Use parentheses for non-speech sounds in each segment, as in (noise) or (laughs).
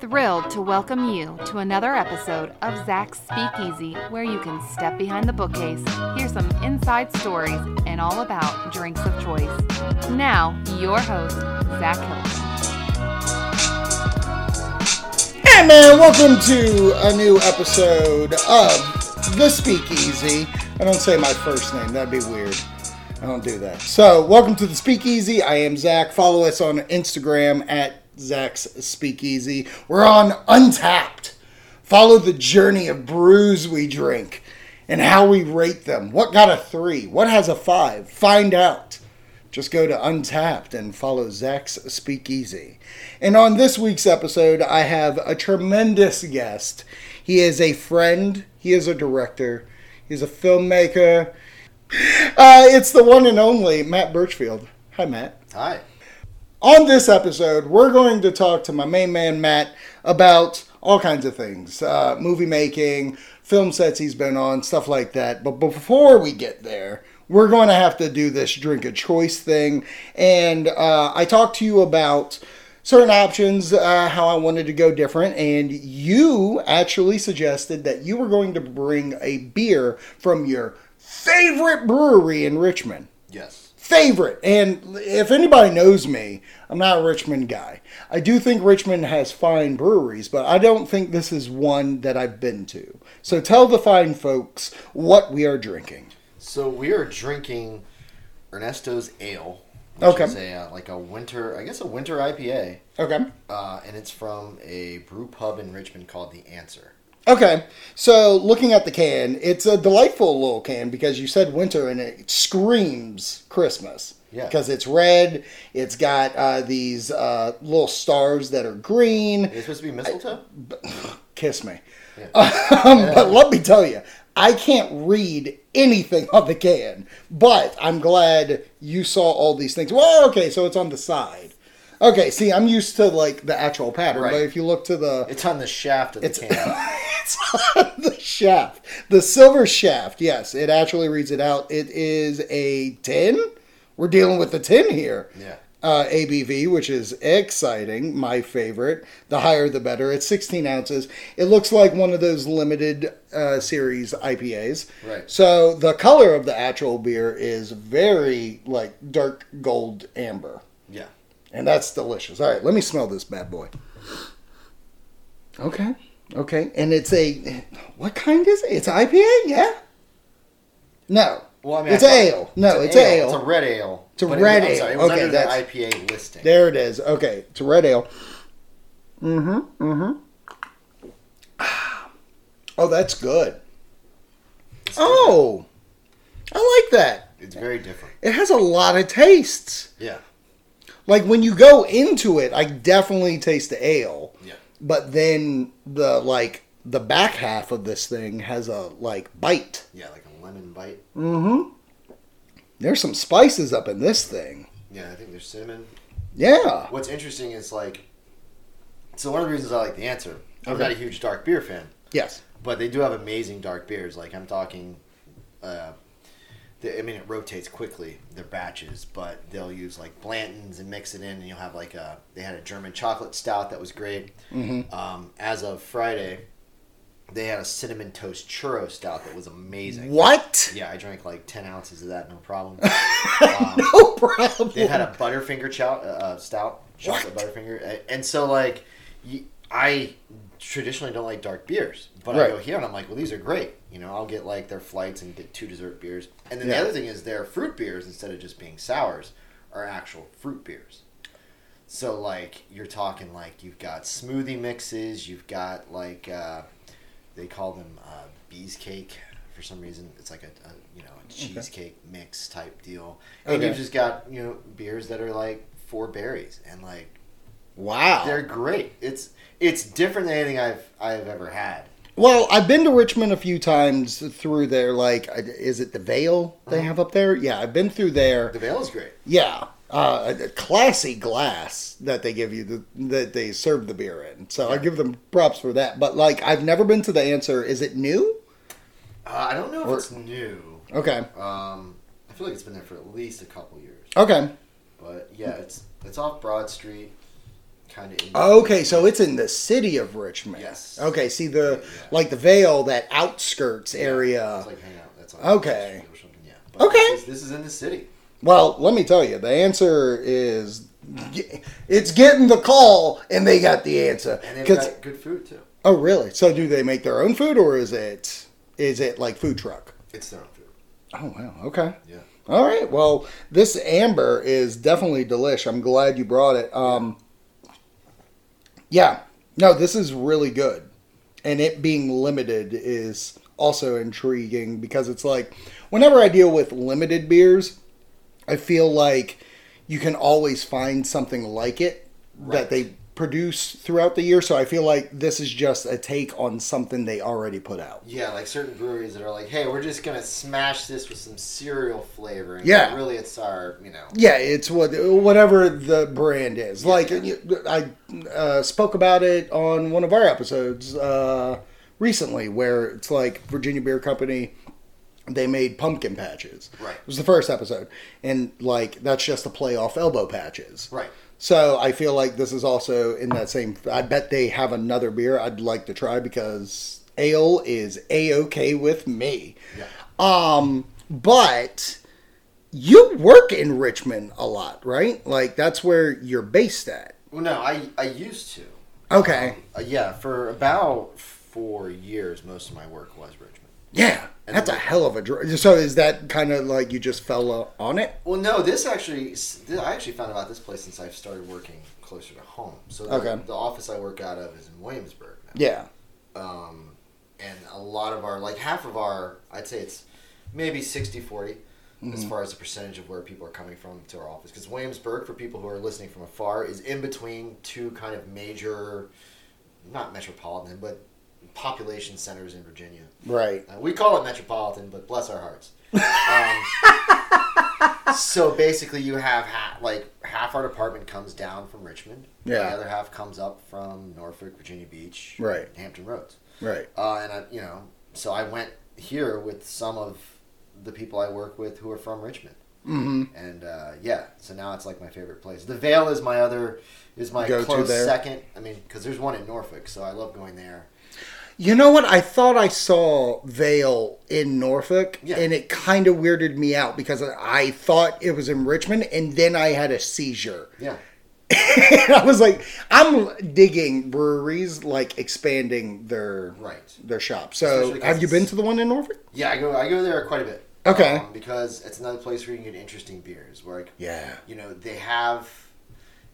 Thrilled to welcome you to another episode of Zach's Speakeasy, where you can step behind the bookcase, hear some inside stories, and all about drinks of choice. Now, your host, Zach Hill. Hey man, welcome to a new episode of The Speakeasy. I don't say my first name, that'd be weird. I don't do that. So, welcome to The Speakeasy. I am Zach. Follow us on Instagram at Zach's Speakeasy. We're on Untappd. Follow the journey of brews we drink and how we rate them. What got a three? What has a five? Find out. Just go to Untappd and follow Zach's Speakeasy. And on this week's episode, I have a tremendous guest. He is a friend, he is a director, he's a filmmaker. Uh, it's the one and only Matt Birchfield. Hi, Matt. Hi. On this episode, we're going to talk to my main man, Matt, about all kinds of things uh, movie making, film sets he's been on, stuff like that. But before we get there, we're going to have to do this drink of choice thing. And uh, I talked to you about certain options, uh, how I wanted to go different, and you actually suggested that you were going to bring a beer from your favorite brewery in Richmond Yes. favorite. And if anybody knows me, I'm not a Richmond guy. I do think Richmond has fine breweries, but I don't think this is one that I've been to. So tell the fine folks what we are drinking. So we are drinking Ernesto's Ale, which Okay. is a uh, like a winter, I guess a winter IPA, Okay. uh, and it's from a brew pub in Richmond called The Answer. Okay. So looking at the can, it's a delightful little can because you said winter and it screams Christmas. Yeah. Because it's red, it's got uh, these uh, little stars that are green. Is it supposed to be mistletoe? (laughs) kiss me. Yeah. (laughs) Um, but let me tell you, I can't read anything on the can. But I'm glad you saw all these things. Well, okay, so it's on the side. Okay, see, I'm used to like the actual pattern, but if you look to the, It's on the shaft of the it's can. (laughs) it's on the shaft, the silver shaft. Yes, it actually reads it out. It is a tin. We're dealing with the tin here yeah. uh, ABV, which is exciting. My favorite. The higher, the better. It's 16 ounces. It looks like one of those limited uh, series IPAs. Right. So the color of the actual beer is very like dark gold amber. And that's delicious. All right, let me smell this bad boy. Okay. Okay, and it's a what kind is it? It's IPA, yeah. No, Well, I mean, it's I thought- ale. No, it's, ale. It's a red ale. It's a But it- red I'm ale. Sorry, it was Okay, under the IPA listing. There it is. Okay, it's a red ale. Mm-hmm. Mm-hmm. Oh, that's good. It's Oh, I like that. It's very different. It has a lot of tastes. Yeah. Like when you go into it, I definitely taste the ale. Yeah. But then the like the back half of this thing has a like bite. Yeah, like a lemon bite. Mm-hmm. There's some spices up in this thing. Yeah, I think there's cinnamon. Yeah. What's interesting is like, so one of the reasons I like the answer. I'm Okay. not a huge dark beer fan, Yes. but they do have amazing dark beers. Like I'm talking, uh, I mean it rotates quickly their batches, but they'll use like Blanton's and mix it in, and you'll have like a. They had a German chocolate stout that was great. Mm-hmm. Um, as of Friday, they had a cinnamon toast churro stout that was amazing. What? Yeah, I drank like ten ounces of that, no problem. (laughs) um, No problem. they had a Butterfinger chow, uh, stout, chocolate Butterfinger, and so like, I traditionally don't like dark beers, but I go here and I'm like, well, these are great. You know, I'll get like their flights and get two dessert beers, and then Yeah. the other thing is their fruit beers instead of just being sours are actual fruit beers. So like you're talking like you've got smoothie mixes, you've got like uh, they call them uh, bees cake for some reason. It's like a, a you know a cheesecake mix type deal, and Okay. you've just got you know beers that are like four berries and like Wow. they're great. It's it's different than anything I've I've ever had. Well, I've been to Richmond a few times through there. Like, is it the Veil they have up there? Yeah, I've been through there. The Veil is great. Yeah, uh, classy glass that they give you the, that they serve the beer in. So I give them props for that. But like, I've never been to the answer. Is it new? Uh, I don't know if Or- it's new. Okay, Um, I feel like it's been there for at least a couple years. okay, But yeah, it's it's off Broad Street, kind of. Okay, so it's in the city of Richmond. Yes. Okay, see the Yeah. like the Veil, that outskirts area. It's like hang out. That's on Okay. Broad Street or something, Yeah. But Okay. This is, this is in the city. Well, let me tell you, the answer is it's getting the call, and they got the answer. And they've 'Cause- got good food too. oh, really? So do they make their own food, or is it is it like food truck? It's their own food. Oh wow, okay. Yeah. All right. Well, this amber is definitely delish. I'm glad you brought it. Um, yeah. No, this is really good, and it being limited is also intriguing because it's like whenever I deal with limited beers, I feel like you can always find something like it Right. that they produce throughout the year. So I feel like this is just a take on something they already put out. Yeah, like certain breweries that are like, hey, we're just gonna smash this with some cereal flavoring. Yeah. But really, it's our, you know. Yeah, it's what whatever the brand is. Like you- I uh, spoke about it on one of our episodes uh, recently, where it's like Virginia Beer Company. They made pumpkin patches. Right. It was the first episode, and like that's just a play off elbow patches. Right. So I feel like this is also in that same. I bet they have another beer I'd like to try because ale is a okay with me. Yeah. Um, but you work in Richmond a lot, right? Like that's where you're based at. Well, no, I I used to. Okay. Uh, yeah, for about four years, most of my work was Richmond. Yeah, And that's a hell of a drive. So is that kind of like you just fell on it? Well, no, this actually, I actually found about this place since I've started working closer to home. So the, Okay. the office I work out of is in Williamsburg now. Yeah. Um, and a lot of our, like half of our, I'd say it's maybe 60 40 Mm-hmm. as far as the percentage of where people are coming from to our office. Because Williamsburg, for people who are listening from afar, is in between two kind of major, not metropolitan, but population centers in Virginia. Right. Uh, we call it metropolitan, but bless our hearts. Um, (laughs) so basically, you have ha- like half our department comes down from Richmond. Yeah. The other half comes up from Norfolk, Virginia Beach, Right. Hampton Roads. Right. Uh, and I, you know, so I went here with some of the people I work with who are from Richmond. Mm-hmm. And uh, yeah, so now it's like my favorite place. The Veil is my other, is my Go-to close second. I mean, because there's one in Norfolk, so I love going there. You know what? I thought I saw Veil in Norfolk, Yeah. and it kind of weirded me out because I thought it was in Richmond, and then I had a seizure. Yeah. (laughs) I was like, I'm digging breweries like expanding their Right. their shop. So, have you been to the one in Norfolk? Yeah, I go I go there quite a bit. Okay. Um, because it's another place where you can get interesting beers. Where like, Yeah. you know they have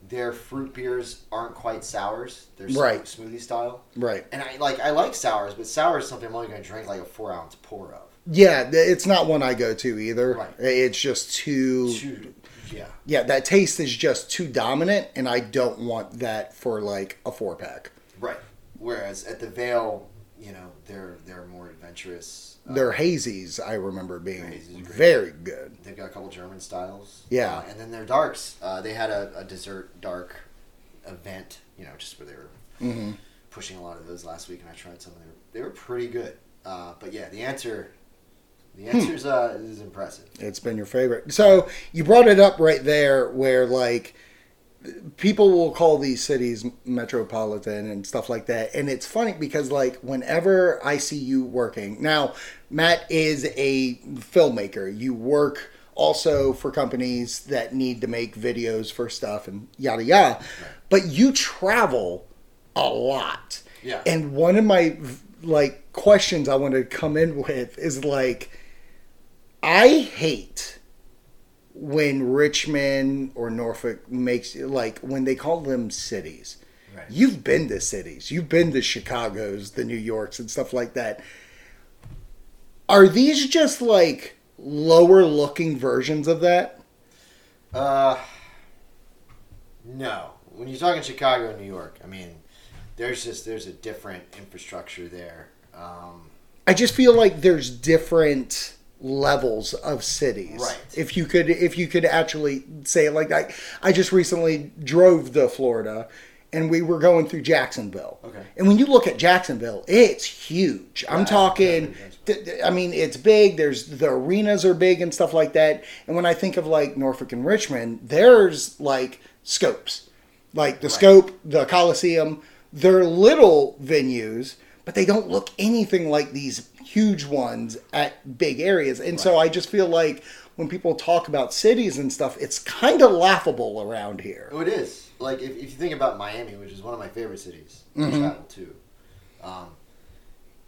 their fruit beers aren't quite sours. They're Right. smoothie style. Right. And I like I like sours, but sour is something I'm only going to drink like a four ounce pour of. Yeah, it's not one I go to either. Right. It's just too. Two, yeah. Yeah, that taste is just too dominant, and I don't want that for like a four pack. Right. Whereas at the Veil, you know, they're they're more adventurous. Their hazies, I remember being Hazies are great. very good. They've got a couple German styles. Yeah. Uh, and then their darks. Uh, they had a, a dessert dark event, you know, just where they were Mm-hmm. pushing a lot of those last week, and I tried some. They were they were pretty good. Uh, but yeah, the answer, the Hmm. uh, is impressive. It's been your favorite. So you brought it up right there, where like people will call these cities metropolitan and stuff like that, and it's funny because like whenever I see you working now, Matt is a filmmaker. You work also for companies that need to make videos for stuff and yada yada, but you travel a lot. Yeah. And one of my like questions I want to come in with is like I hate when Richmond or Norfolk makes like when they call them cities. Right. You've been to cities. You've been to Chicago's, the New Yorks and stuff like that. Are these just like lower looking versions of that? Uh, no. When you're talking Chicago and New York, I mean, there's just there's a different infrastructure there. Um, I just feel like there's different levels of cities. Right. If you could if you could actually say it like that. I just recently drove to Florida and we were going through Jacksonville. Okay. And when you look at Jacksonville, it's huge. I'm talking. yeah, th- I mean, it's big. There's the arenas are big and stuff like that. And when I think of like Norfolk and Richmond, there's like scopes, like the scope, the Coliseum. They're little venues, but they don't look anything like these huge ones at big areas. And so I just feel like when people talk about cities and stuff, it's kind of laughable around here. Oh, it is. Like if, if you think about Miami, which is one of my favorite cities to Mm-hmm. travel to, um,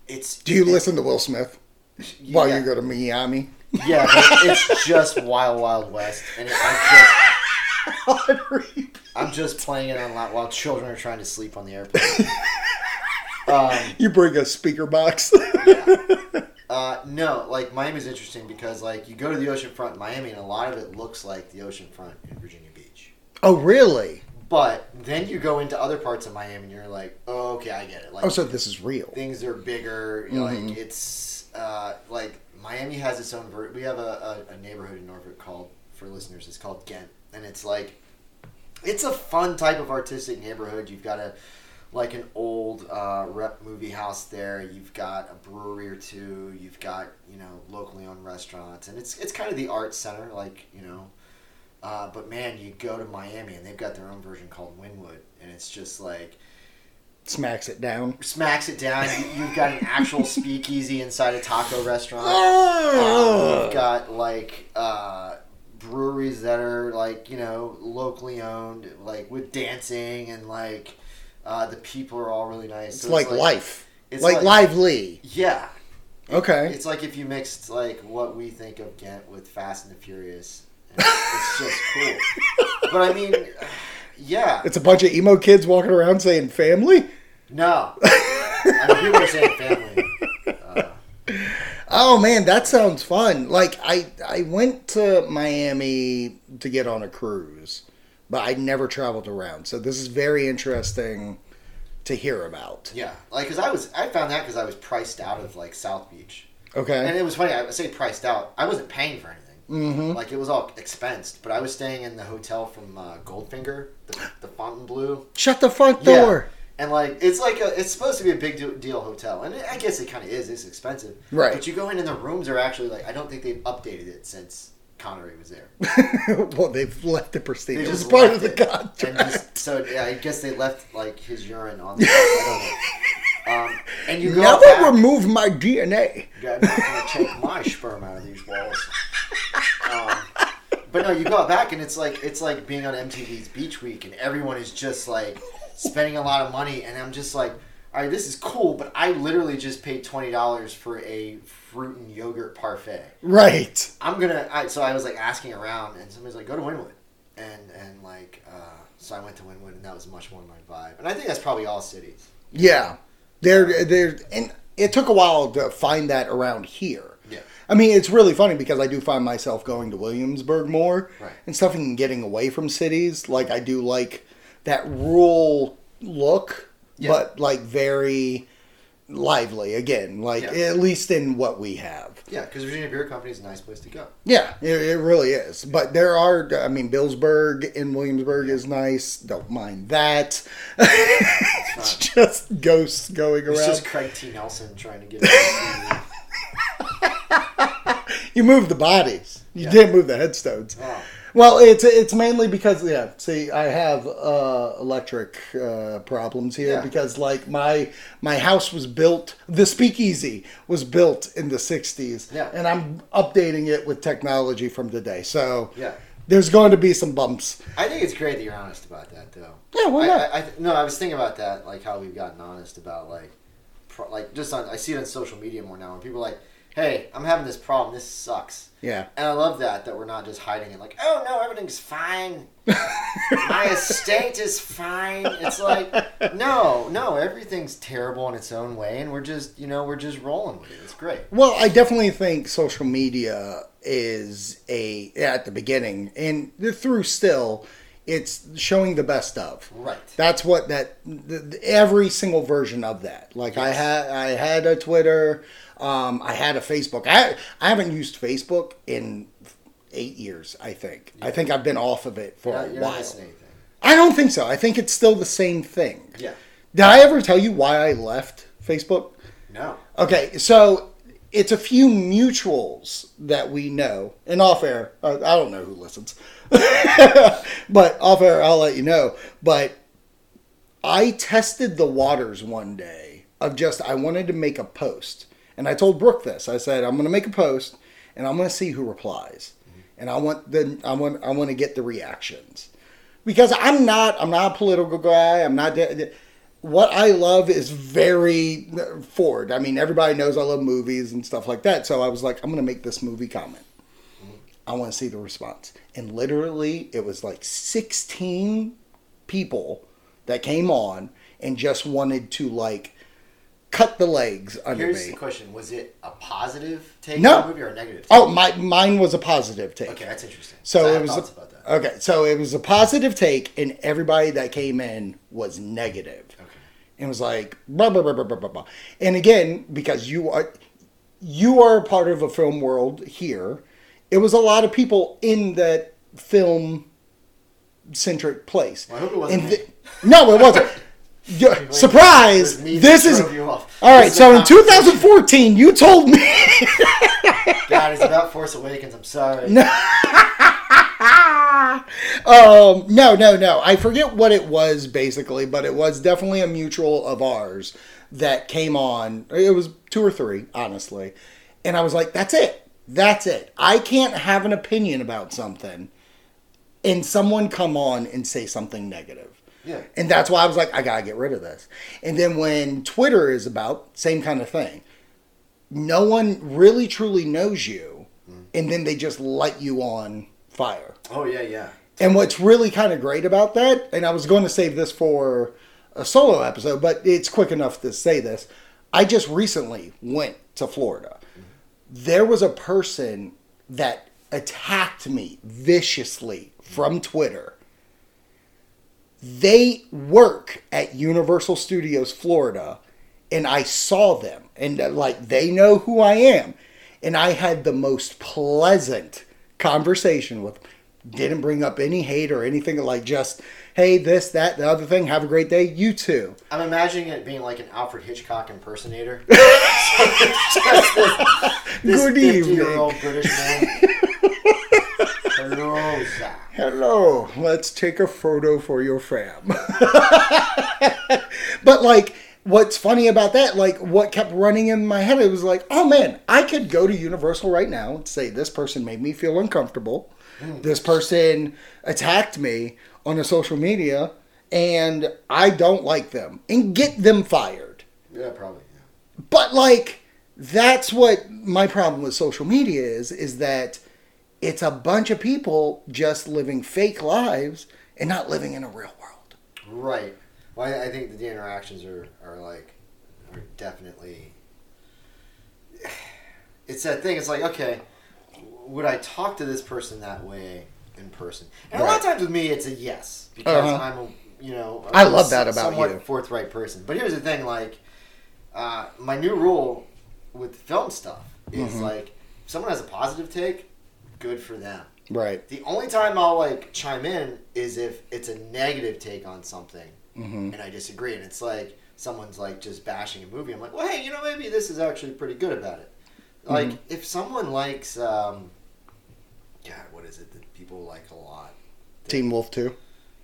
it's Do you it- listen to Will Smith while you go to Miami? Yeah, it's just Wild Wild West, and it, I'm just (laughs) I'm just playing it on loud while children are trying to sleep on the airplane. (laughs) um, you bring a speaker box. (laughs) uh, no, like Miami's interesting because like you go to the oceanfront in Miami, and a lot of it looks like the oceanfront in Virginia Beach. oh, really? But then you go into other parts of Miami, and you're like, oh, okay, I get it. Like Oh, so this is real. things are bigger. You know, Mm-hmm. Like it's uh, like Miami has its own. Ver- we have a, a, a neighborhood in Norfolk called for listeners. It's called Ghent, and it's like it's a fun type of artistic neighborhood. You've got a like an old uh, rep movie house there. You've got a brewery or two. You've got you know locally owned restaurants, and it's it's kind of the art center. Like you know. Uh, but man, you go to Miami and they've got their own version called Wynwood, and it's just like Smacks it down. smacks it down. You, you've got an actual (laughs) speakeasy inside a taco restaurant. Um, Oh. you've got like uh, breweries that are like you know locally owned, like with dancing and like uh, the people are all really nice. It's So like, life. It's like, like- lively. Yeah. Okay. It's like if you mixed like what we think of Ghent with Fast and the Furious. And It's just (laughs) cool. But I mean, yeah. It's a bunch of emo kids walking around saying family. No. (laughs) I mean, people are saying family. Uh, Oh man, that sounds fun. Like I I went to Miami to get on a cruise, but I never traveled around. So this is very interesting to hear about. Yeah, like because I was I found that because I was priced out of like South Beach, Okay. and it was funny. I say priced out. I wasn't paying for anything. Mm-hmm. Like it was all expensed, but I was staying in the hotel from uh, Goldfinger, the, the Fontainebleau. Shut the front Yeah. door. And like it's like a, it's supposed to be a big deal, deal hotel, and I guess it kind of is. It's expensive, Right. But you go in and the rooms are actually like I don't think they've updated it since Connery was there. (laughs) well, they've left the pristine. They just part of the contract. And just, so yeah, I guess they left like his urine on the. I don't know. Um, and you go Never back, remove my DNA. I'm not gonna take my sperm out of these walls. Um, but no, you go out back and it's like it's like being on MTV's Beach Week, and everyone is just like spending a lot of money, and I'm just like, all right, this is cool, but I literally just paid twenty dollars for a fruit and yogurt parfait. Right. I'm gonna. I, so I was like asking around, and somebody's like, "Go to Wynwood," and and like, uh, so I went to Wynwood, and that was much more my vibe. And I think that's probably all cities. Yeah. There there and it took a while to find that around here. Yeah. I mean, it's really funny because I do find myself going to Williamsburg more Right. and stuff and getting away from cities. Like I do like that rural look, Yeah. but like very lively again, like Yeah. at least in what we have. Yeah, because Virginia Beer Company is a nice place to go. Yeah, it, it really is. But there are, I mean, Billsburg in Williamsburg is nice. Don't mind that. it's (laughs) just ghosts going It's around. just Craig T. Nelson trying to get. (laughs) You moved the bodies. You Yeah. didn't move the headstones. Oh. Well, it's it's mainly because yeah. See, I have uh, electric uh, problems here Yeah. because like my my house was built. The speakeasy was built in the '60s, Yeah. and I'm updating it with technology from today. So Yeah. there's going to be some bumps. I think it's great that you're honest about that, though. Yeah, why I, not? I, I, no, I was thinking about that, like how we've gotten honest about like, pro, like just on. I see it on social media more now, and people are like, "Hey, I'm having this problem. This sucks." Yeah. And I love that that we're not just hiding it like, oh no, everything's fine. (laughs) My estate is fine. It's like, no, no, everything's terrible in its own way, and we're just, you know, we're just rolling with it. It's great. Well, I definitely think social media is a at the beginning and through still, it's showing the best of. Right. That's what that the, the- every single version of that. Like I had I had a Twitter, um, I had a Facebook. I I haven't used Facebook in eight years. I think. I think I've been off of it for a not, you're not while. I don't think so. I think it's still the same thing. Yeah. Did I ever tell you why I left Facebook? No. Okay, so it's a few mutuals that we know, and off air. uh, I don't know who listens, (laughs) but off air, I'll let you know. But I tested the waters one day of just I wanted to make a post, and I told Brooke this. I said I'm going to make a post, and I'm going to see who replies, mm-hmm. and I want the I want I want to get the reactions because I'm not I'm not a political guy. I'm not. What I love is very Ford. I mean, everybody knows I love movies and stuff like that. So I was like, I'm going to make this movie comment. I want to see the response. And literally, it was like 16 people that came on and just wanted to like cut the legs under Here's me. the question: Was it a positive take No. on the movie or a negative? Oh, take? Oh, my mine was a positive take. okay, that's interesting. So it was a, about that. okay. So it was a positive take, and everybody that came in was negative. Okay. And was like blah blah blah blah blah blah. blah. And again, because you are you are a part of a film world here, it was a lot of people in that film centric place. Well, I hope it wasn't And me. th- no, it wasn't. (laughs) Yeah, surprise! It was me This is drove you off. all right. This So in 2014, you told me. (laughs) God, it's about Force Awakens. I'm sorry. (laughs) um, no, no, no. I forget what it was basically, but it was definitely a mutual of ours that came on. It was two or three, honestly. And I was like, that's it. That's it. I can't have an opinion about something and someone come on and say something negative. Yeah. And that's why I was like, I gotta get rid of this. And then when Twitter is about, same kind of thing. No one really truly knows you, mm. and then they just light you on fire. Oh yeah, yeah. And what's really kind of great about that, and I was going to save this for a solo episode, but it's quick enough to say this. I just recently went to Florida. There was a person that attacked me viciously from Twitter. They work at Universal Studios Florida, and I saw them, and uh, like they know who I am. And I had the most pleasant conversation with. Didn't bring up any hate or anything like just, hey, this, that, the other thing. Have a great day. You too. I'm imagining it being like an Alfred Hitchcock impersonator. This, (laughs) this Good evening. 50 year old British man. Hello. Hello, let's take a photo for your fam. (laughs) but like, what's funny about that, like, what kept running in my head, it was like, oh man, I could go to Universal right now and say this person made me feel uncomfortable. This person attacked me on a social media, and I don't like them, and get them fired. Yeah, probably. Yeah. But like that's what my problem with social media is is that it's a bunch of people just living fake lives and not living in a real world. Right. Well, I, I think that the interactions are, are like are definitely. (sighs) It's that thing. It's like okay, would I talk to this person that way in person? And a lot of times with me, it's a yes because Uh-huh. I'm a you know I love that about somewhat you. forthright person. But here's the thing: like uh, my new rule with film stuff is Mm-hmm. like if someone has a positive take, good for them. Right. The only time I'll like chime in is if it's a negative take on something Mm-hmm. and I disagree. And it's like someone's like just bashing a movie. I'm like, well, hey, you know, maybe this is actually pretty good about it. Like Mm-hmm. if someone likes, um, God, what is it that people like a lot? Teen Wolf 2,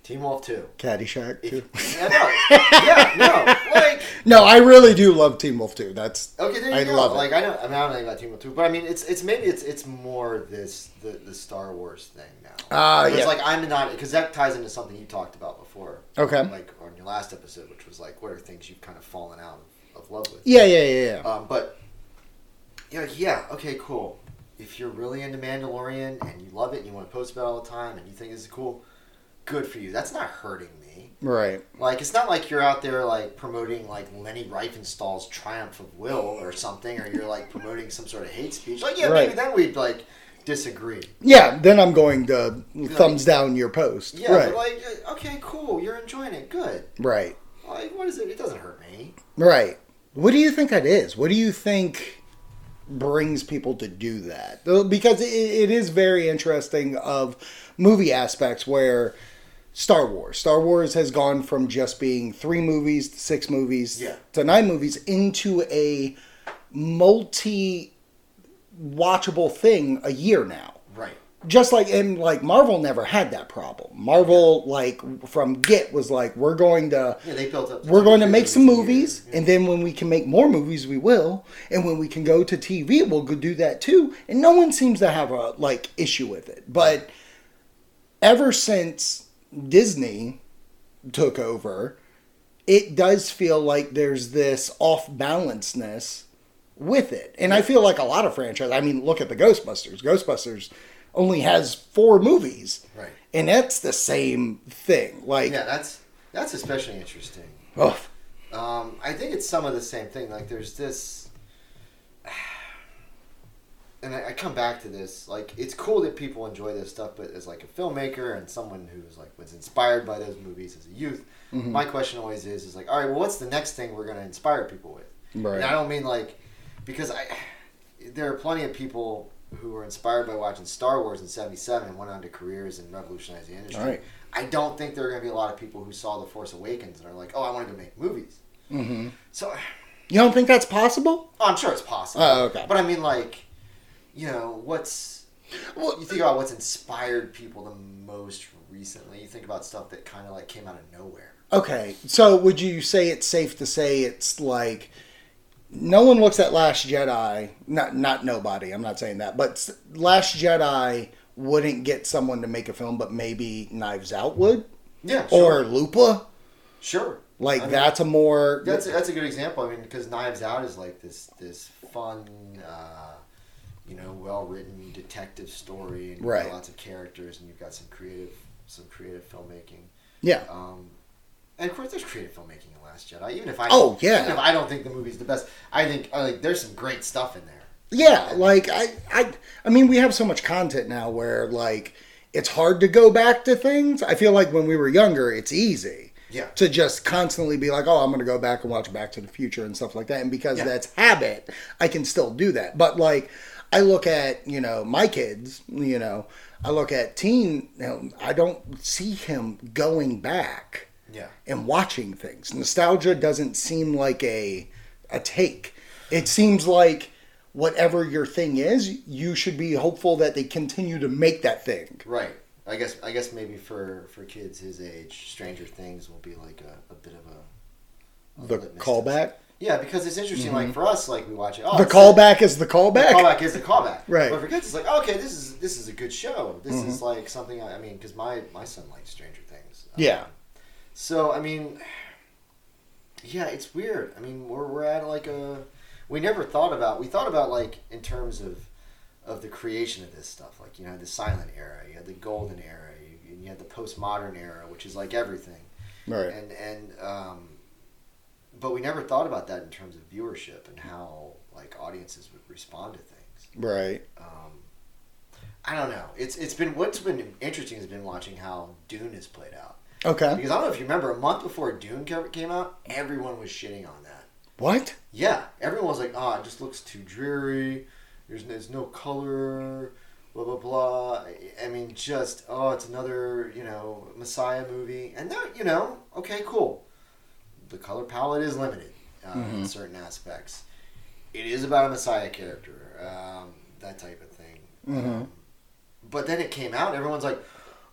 Teen Wolf Two. Caddyshack 2. (laughs) Yeah, no, yeah, no, like (laughs) No, I really do love Teen Wolf 2. That's okay, there you I go. love it. like I know, I mean, I don't know about Teen Wolf Two, but I mean, it's it's maybe it's it's more this the the Star Wars thing now. Ah, Where yeah. It's like I'm not because that ties into something you talked about before. Okay. Like on your last episode, which was like, what are things you've kind of fallen out of, of love with? Yeah, yeah, yeah, yeah. Um, but yeah, yeah, okay, cool. If you're really into Mandalorian and you love it and you want to post about it all the time and you think this is cool, good for you. That's not hurting me. Right. Like it's not like you're out there like promoting like Leni Riefenstahl's Triumph of Will or something, or you're like promoting some sort of hate speech. Like yeah, Right. maybe then we'd like disagree. Yeah, then I'm going to thumbs down your post. Yeah, right. but like uh, okay, cool, you're enjoying it, good. right. Like what is it? It doesn't hurt me. Right. What do you think that is? What do you think brings people to do that? Because it, it is very interesting of movie aspects where Star Wars. Star Wars has gone from just being three movies to six movies Yeah. to nine movies into a multi watchable thing a year now. Just like and like Marvel never had that problem. Marvel like from Get was like we're going to Yeah, they built up. we're going to make some movies here. and then when we can make more movies, we will. And when we can go to TV, we'll go do that too. And no one seems to have a like issue with it. But ever since Disney took over, it does feel like there's this off balanceness with it. And I feel like a lot of franchise. I mean, look at the Ghostbusters. Ghostbusters only has four movies, Right. and that's the same thing. Like, Yeah, that's that's especially interesting. oh, Um, I think it's some of the same thing. Like there's this, (sighs) and I, I come back to this. Like it's cool that people enjoy this stuff, but as like a filmmaker and someone who's like was inspired by those movies as a youth, Mm-hmm. my question always is, is like, all right, well, what's the next thing we're going to inspire people with? Right. And I don't mean like, because I, there are plenty of people who were inspired by watching Star Wars in '77 and went on to careers and revolutionized the industry. Right. I don't think there are going to be a lot of people who saw The Force Awakens and are like, oh, I want to go make movies. Mm-hmm. So, (sighs) you don't think that's possible? oh, I'm sure it's possible. Oh, okay. But I mean, like, you know, what's Well, you think about what's inspired people the most recently? You think about stuff that kind of like came out of nowhere. Okay, so would you say it's safe to say it's like no one looks at Last Jedi, not not nobody. I'm not saying that, but Last Jedi wouldn't get someone to make a film, but maybe Knives Out would Yeah, or Lupa. sure. Like I mean, that's a more That's a, that's a good example. I mean, because Knives Out is like this this fun, uh, you know, well written detective story, and Right. lots of characters, and you've got some creative some creative filmmaking. yeah. Um, and of course, there's creative filmmaking in Last Jedi. Even if I Oh, yeah. even if I don't think the movie's the best, I think uh, like there's some great stuff in there. Yeah, like I, I, I mean, we have so much content now where like it's hard to go back to things. I feel like when we were younger, it's easy. Yeah. To just constantly be like, oh, I'm going to go back and watch Back to the Future and stuff like that, and because Yeah. that's habit, I can still do that. But like, I look at you know my kids, you know, I look at teen, you know, I don't see him going back Yeah. and watching things. Nostalgia doesn't seem like a a take. It seems like whatever your thing is, you should be hopeful that they continue to make that thing. Right. I guess I guess maybe for for kids his age, Stranger Things will be like a, a bit of a, a The callback. Yeah, because it's interesting. Like for us, like we watch it. Oh, The callback is the The callback. callback is the callback. Right. But for kids, it's like okay, this is this is a good show. This Mm-hmm. is like something. I, I mean, because my my son likes Stranger Things. Um, Yeah. So I mean, yeah, it's weird. I mean, we're we're at like a. We never thought about. We thought about like in terms of of the creation of this stuff. Like you know, the silent era, you had the golden era, you, you had the postmodern era, which is like everything. Right. And and um, but we never thought about that in terms of viewership and how like audiences would respond to things. Right. Um, I don't know. It's it's been what's been interesting has been watching how Dune has played out. Okay. Because I don't know if you remember, a month before Dune came out, everyone was shitting on that. What? Yeah, everyone was like, "Oh, it just looks too dreary. There's there's no color, blah blah blah." I- mean, just oh, it's another you know Messiah movie, and that you know, okay, cool. The color palette is limited uh, in certain aspects. It is about a Messiah character, um, that type of thing. Um, but then it came out, everyone's like.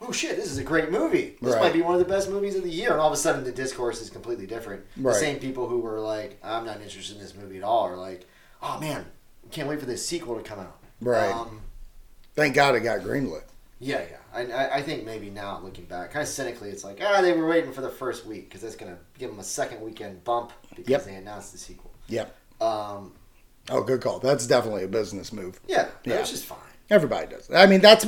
Oh shit! This is a great movie. This Right. might be one of the best movies of the year. And all of a sudden, the discourse is completely different. Right. The same people who were like, "I'm not interested in this movie at all," are like, "Oh man, can't wait for this sequel to come out." Right. Um, Thank God it got greenlit. yeah, yeah. I, I, think maybe now looking back, kind of cynically, it's like, ah, they were waiting for the first week because that's gonna give them a second weekend bump because Yep. they announced the sequel. Yep. Um, Oh, good call. That's definitely a business move. yeah, Yeah. it was just fine. Everybody does. I mean, that's.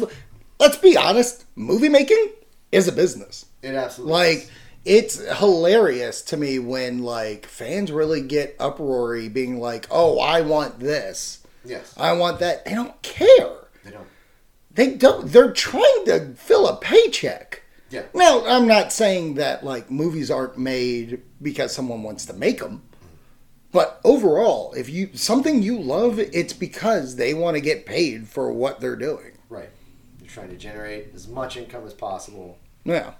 Let's be honest. Movie making is a business. It absolutely Like is. it's hilarious to me when like fans really get uproary, being like, "Oh, I want this, yes, I want that." They don't care. they don't. They don't. They're trying to fill a paycheck. Yeah, Now, I'm not saying that like movies aren't made because someone wants to make them. But overall, if you something you love, it's because they want to get paid for what they're doing. right. Trying to generate as much income as possible. Yeah.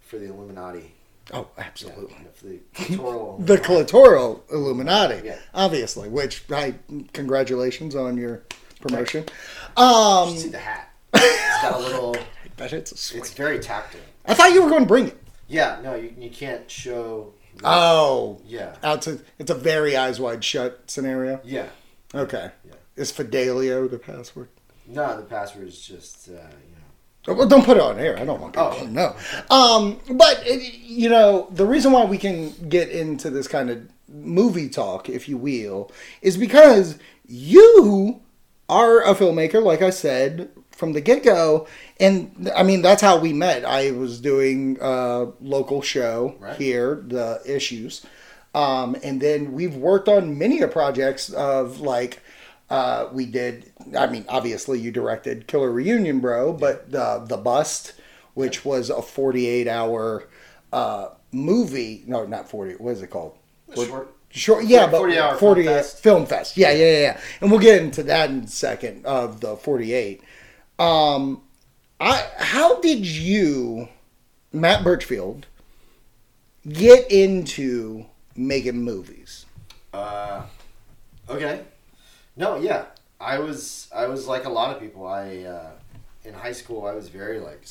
for the Illuminati. Oh, Yeah, absolutely. for the (laughs) clitoral The clitoral Illuminati, Yeah. obviously. Which, I congratulations on your promotion. Um, you See the hat. (laughs) It's got a little. I bet it's a sweet. It's very tactile. I thought you were going to bring it. Yeah, no, you, you can't show. Oh, Yeah, out to it's a very eyes wide shut scenario. yeah. Okay. Yeah. Is Fidelio the password? No, the password is just uh, you know. Oh, Well, don't put it on air. I don't want people Oh. to know. Um, but it, you know, the reason why we can get into this kind of movie talk, if you will, is because you are a filmmaker, like I said from the get go, and I mean that's how we met. I was doing a local show Right. here, the issues, um, and then we've worked on many projects of like. Uh, we did. I mean, obviously, you directed Killer Reunion, bro, but the the bust, which was a forty-eight hour uh, movie. No, not forty. What is it called? Short. Short, yeah, but 40 hour 40 film fest. film fest. Yeah, yeah, yeah, yeah. And we'll get into that in a second of the 48. Um, I how did you, Matt Birchfield, get into making movies? Uh, okay. No, yeah. I was I was like a lot of people. I uh, in high school I was very like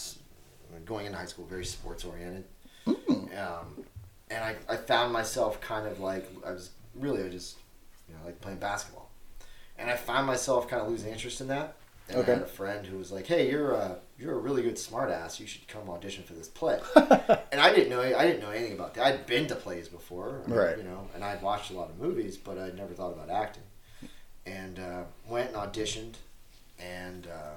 going into high school very sports oriented. Um, and I, I found myself kind of like I was really I just you know like playing basketball, and I found myself kind of losing interest in that. And Okay. I had a friend who was like, "Hey, you're a you're a really good smartass. You should come audition for this play." (laughs) and I didn't know I didn't know anything about that. I'd been to plays before, Right. You know, and I'd watched a lot of movies, but I'd never thought about acting. And uh, went and auditioned, and uh,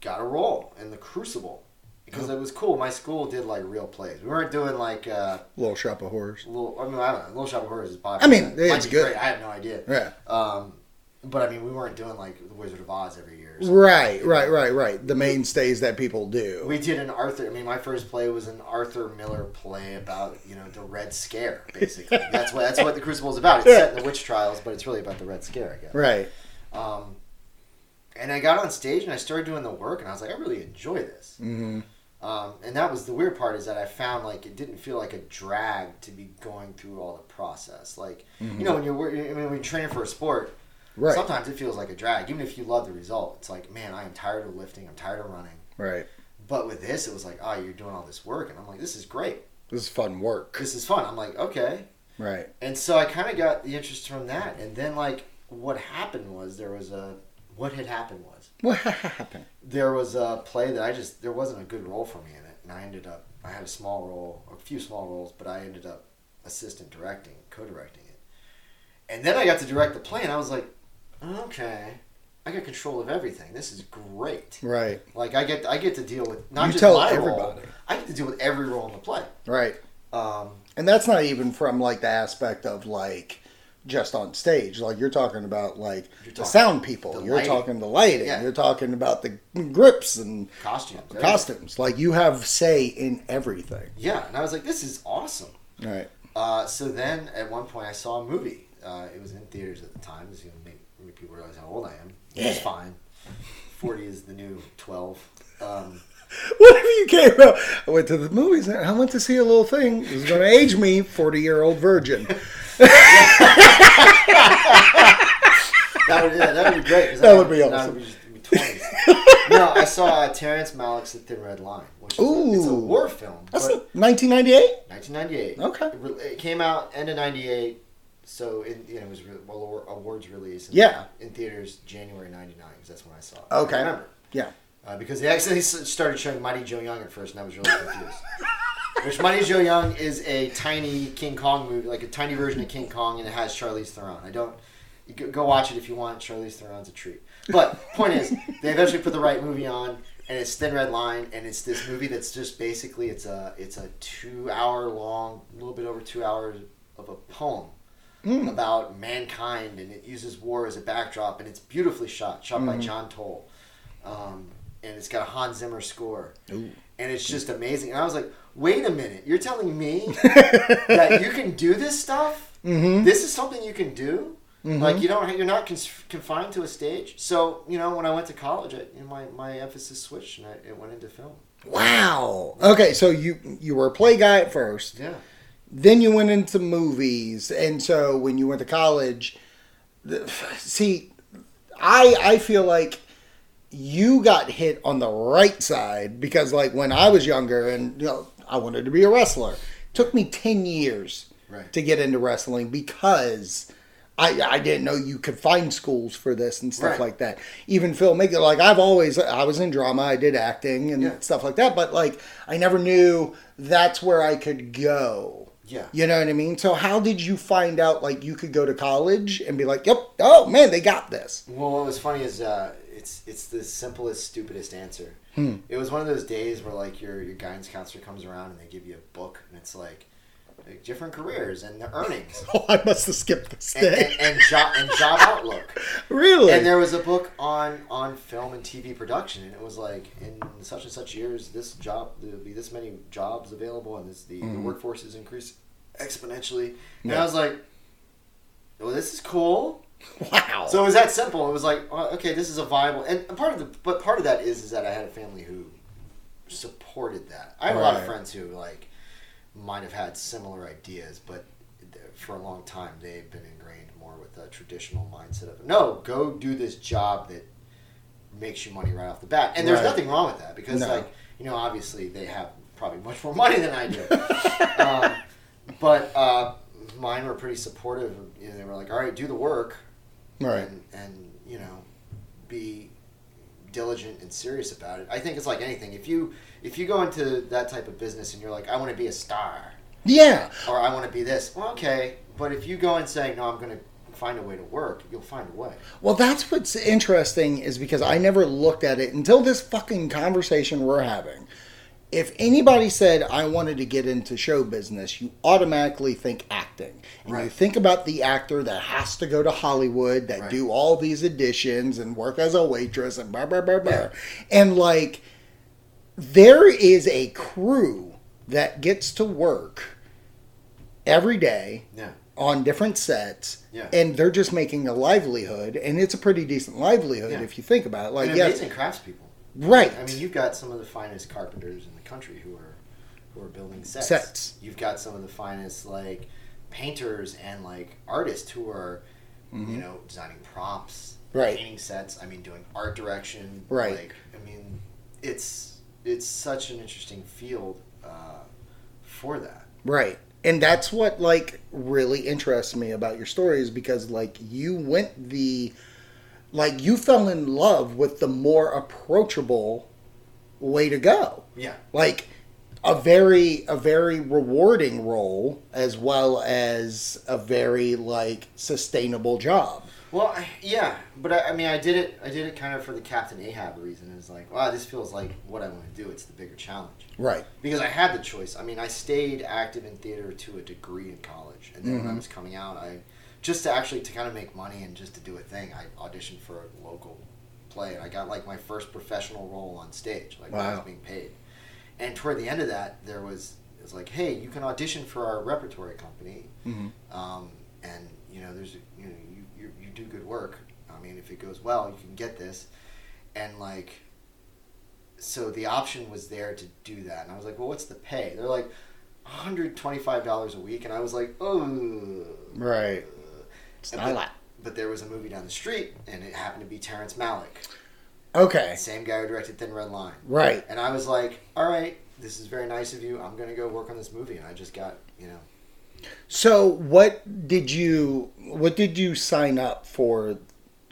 got a role in the Crucible because it was cool. My school did like real plays. We weren't doing like uh, Little Shop of Horrors. little. I mean, I don't know. Little Shop of Horrors is popular. I mean, it's good. Great. I have no idea. Yeah. Um, but I mean, we weren't doing like the Wizard of Oz every year. Right, right, right, right. The mainstays that people do. We did an Arthur. I mean, my first play was an Arthur Miller play about you know the Red Scare. Basically, (laughs) that's what that's what the Crucible is about. It's set in the witch trials, but it's really about the Red Scare, I guess. Right. Um, and I got on stage and I started doing the work, and I was like, I really enjoy this. hmm Um, and that was the weird part is that I found like it didn't feel like a drag to be going through all the process. Like you know when you're I mean when you're training for a sport, Right. sometimes it feels like a drag. Even if you love the result, it's like man, I am tired of lifting. I'm tired of running. Right. But with this, it was like, oh, you're doing all this work, and I'm like, this is great. This is fun work. This is fun. I'm like, okay. Right. And so I kind of got the interest from that. And then like what happened was there was a what had happened was (laughs) What happened? there was a play that I just there wasn't a good role for me in it, and I ended up I had a small role, a few small roles, but I ended up assistant directing, co-directing it, and then I got to direct the play, and I was like, okay, I got control of everything. This is great. Right. Like I get I get to deal with not You just my role, everybody. I get to deal with every role in the play. Right. Um, And that's not even from like the aspect of like just on stage. Like you're talking about like You're the sound people. the You're lighting. talking the lighting. Yeah. You're talking about the grips and costumes, costumes. Like you have say in everything. Yeah, and I was like, this is awesome. Right. Uh, so then at one point I saw a movie. Uh, it was in theaters at the time. Going to make people realize how old I am. It's fine. 40 is the new 12. Um, Whatever you came out. I went to the movies. and I went to see a little thing. It was going to age me, forty year old virgin. that would yeah, that would be great. That I- would be that awesome. would be just- be 20s. no, I saw uh, Terrence Malick's The Thin Red Line, which is a, it's a Ooh. war film. That's but 1998. 1998. Okay. It, re- it came out end of 98. So in, you know, it was re- well awards release. And Yeah. In theaters January '99 because that's when I saw it. Okay. I remember. Yeah. Uh, because they actually started showing Mighty Joe Young at first, and I was really confused. Which Mighty Joe Young is a tiny King Kong movie, like a tiny version of King Kong, and it has Charlize Theron. I don't. Go watch it if you want. Charlize Theron's a treat. But point is, they eventually put the right movie on, and it's Thin Red Line, and it's this movie that's just basically it's a it's a two hour long, a little bit over two hours of a poem Mm. about mankind, and it uses war as a backdrop, and it's beautifully shot, shot by John Toll, um, and it's got a Hans Zimmer score, Ooh. and it's just amazing. And I was like, wait a minute, you're telling me (laughs) that you can do this stuff? Mm-hmm. This is something you can do? Mhm. Like you don't, you're not confined to a stage. So you know, when I went to college, I, you know, my my emphasis switched, and I, it went into film. Wow. Okay, so you you were a play guy at first. Yeah. Then you went into movies, and so when you went to college, the- (sighs) see, I I feel like you got hit on the right side because like when I was younger and you know I wanted to be a wrestler. It took me 10 years Right. to get into wrestling because I, I didn't know you could find schools for this and stuff Right. like that. Even filmmaking, like I've always, I was in drama, I did acting and Yeah. stuff like that, but like I never knew that's where I could go. Yeah. You know what I mean? So how did you find out like you could go to college and be like, yep, oh man, they got this. Well, what was funny is uh, it's it's the simplest, stupidest answer. Hmm. It was one of those days where like your your guidance counselor comes around and they give you a book and it's like, like different careers and the earnings (laughs) Oh, I must have skipped this and, day. and, and job and job outlook. (laughs) really? And there was a book on on film and TV production, and it was like in such and such years, this job there'll be this many jobs available, and this the, the mm-hmm. workforce is increased exponentially. And Yeah. I was like, "Well, this is cool." wow. So it was that simple. It was like, well, okay, this is a viable, and part of the but part of that is is that I had a family who supported that. I had a lot of friends who like might have had similar ideas, but for a long time they've been ingrained more with the traditional mindset of no, go do this job that makes you money right off the bat. And there's Right. nothing wrong with that because No. like you know obviously they have probably much more money than I do. (laughs) um, but uh, mine were pretty supportive. You know, they were like, "All right, do the work, right. and, and you know be diligent and serious about it i think it's like anything if you if you go into that type of business and you're like i want to be a star Yeah. or i want to be this well okay but if you go and say no i'm going to find a way to work you'll find a way Well, that's what's interesting is because I never looked at it until this fucking conversation we're having. If anybody said I wanted to get into show business, you automatically think acting. And you think about the actor that has to go to Hollywood, that Right. do all these auditions and work as a waitress and blah blah blah blah. Yeah. And like there is a crew that gets to work every day yeah on different sets Yeah. and they're just making a livelihood and it's a pretty decent livelihood Yeah. if you think about it like and yes amazing craftspeople right i mean you've got some of the finest carpenters in the country who are who are building sets Sets. you've got some of the finest like painters and like artists who are you know designing props Mm-hmm. Right. painting sets i mean doing art direction Right. like i mean it's it's such an interesting field uh, for that. Right. And that's what like really interests me about your story is because like you went the like you fell in love with the more approachable way to go. Yeah. Like a very a very rewarding role as well as a very like sustainable job Well, I, yeah, but I, I mean, I did it. I did it kind of for the Captain Ahab reason. It's like, wow, this feels like what I want to do. It's the bigger challenge right because I had the choice. I mean, I stayed active in theater to a degree in college, and then when I Mhm. was coming out, I just to actually to kind of make money and just to do a thing. I auditioned for a local play, and I got like my first professional role on stage, like when I was being paid. And toward the end of that, there was it was like, hey, you can audition for our repertory company mm-hmm. um, and you know there's a, you do good work i mean if it goes well you can get this. And like so the option was there to do that. And i was like well what's the pay? They're like $125 a week. And i was like oh right. It's not a lot. but there was a movie down the street and it happened to be terrence malick. Okay. Same guy who directed thin red line. Right. And i was like all right this is very nice of you. I'm gonna go work on this movie. And i just got you know So what did you what did you sign up for?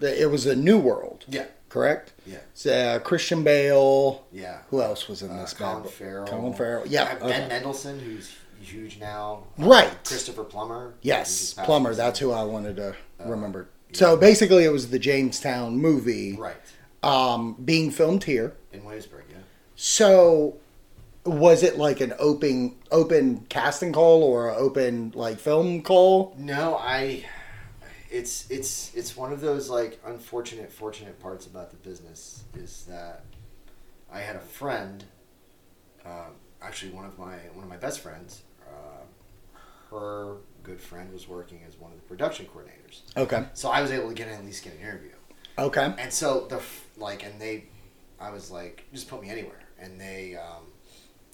It was a New World, yeah correct? yeah So, uh, Christian Bale. yeah Who else was in Uh, this? Colin bad- Farrell. Colin Farrell. Yeah. Uh, okay. Ben Mendelsohn, who's huge now. Uh, Right. Christopher Plummer. Yes, Plummer. That's who I wanted to Uh, remember. yeah. So basically, it was the Jamestown movie Right. um, being filmed here. In Williamsburg, yeah. So was it like an open open casting call or an open like film call? No, I. It's it's it's one of those like unfortunate fortunate parts about the business is that I had a friend, um, actually one of my one of my best friends. Uh, her good friend was working as one of the production coordinators, Okay. so I was able to get in at least get an interview. Okay. And so the like, and they, I was like, just put me anywhere. and they um,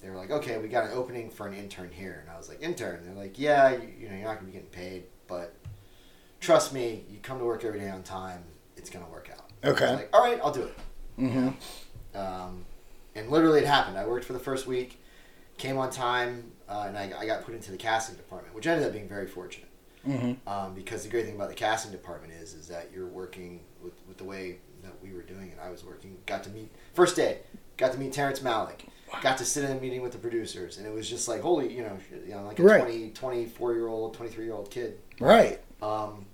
they were like, okay, we got an opening for an intern here, and I was like, intern? And they're like, yeah, you, you know, you're not gonna be getting paid, but trust me, you come to work every day on time, it's gonna work out. Okay. like, all right, I'll do it. Mm-hmm. Um, and literally, it happened. I worked for the first week, came on time, uh, and I, I got put into the casting department, which ended up being very fortunate. Mm-hmm. Um, because the great thing about the casting department is, is that you're working with, with the way that we were doing it. I was working. Got to meet first day. Got to meet Terrence Malick. Got to sit in a meeting with the producers, and it was just like holy, you know, you know, like a Right. twenty, twenty-four 20, 24 year old, 23 year old kid. Right. Um,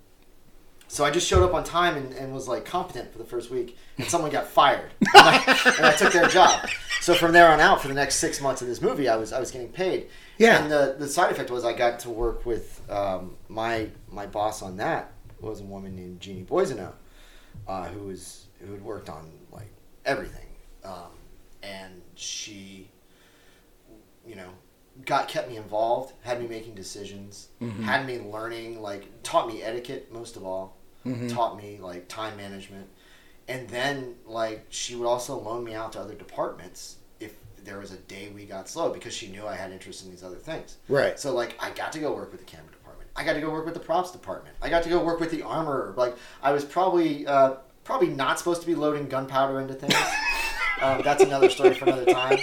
so I just showed up on time and, and was like competent for the first week, and someone got fired, (laughs) and I, and I took their job. So from there on out, for the next six months of this movie, I was I was getting paid. Yeah. And the, the side effect was I got to work with um, my my boss on that was a woman named Jeannie Boisano, uh, who was who had worked on like everything, um, and she, you know, got kept me involved, had me making decisions, Mhm. had me learning, like taught me etiquette most of all, Mhm. taught me like time management, and then like she would also loan me out to other departments if there was a day we got slow because she knew I had interest in these other things. Right. So like I got to go work with the camera department. I got to go work with the props department. I got to go work with the armor. Like I was probably uh, probably not supposed to be loading gunpowder into things. (laughs) um, that's another story for another time.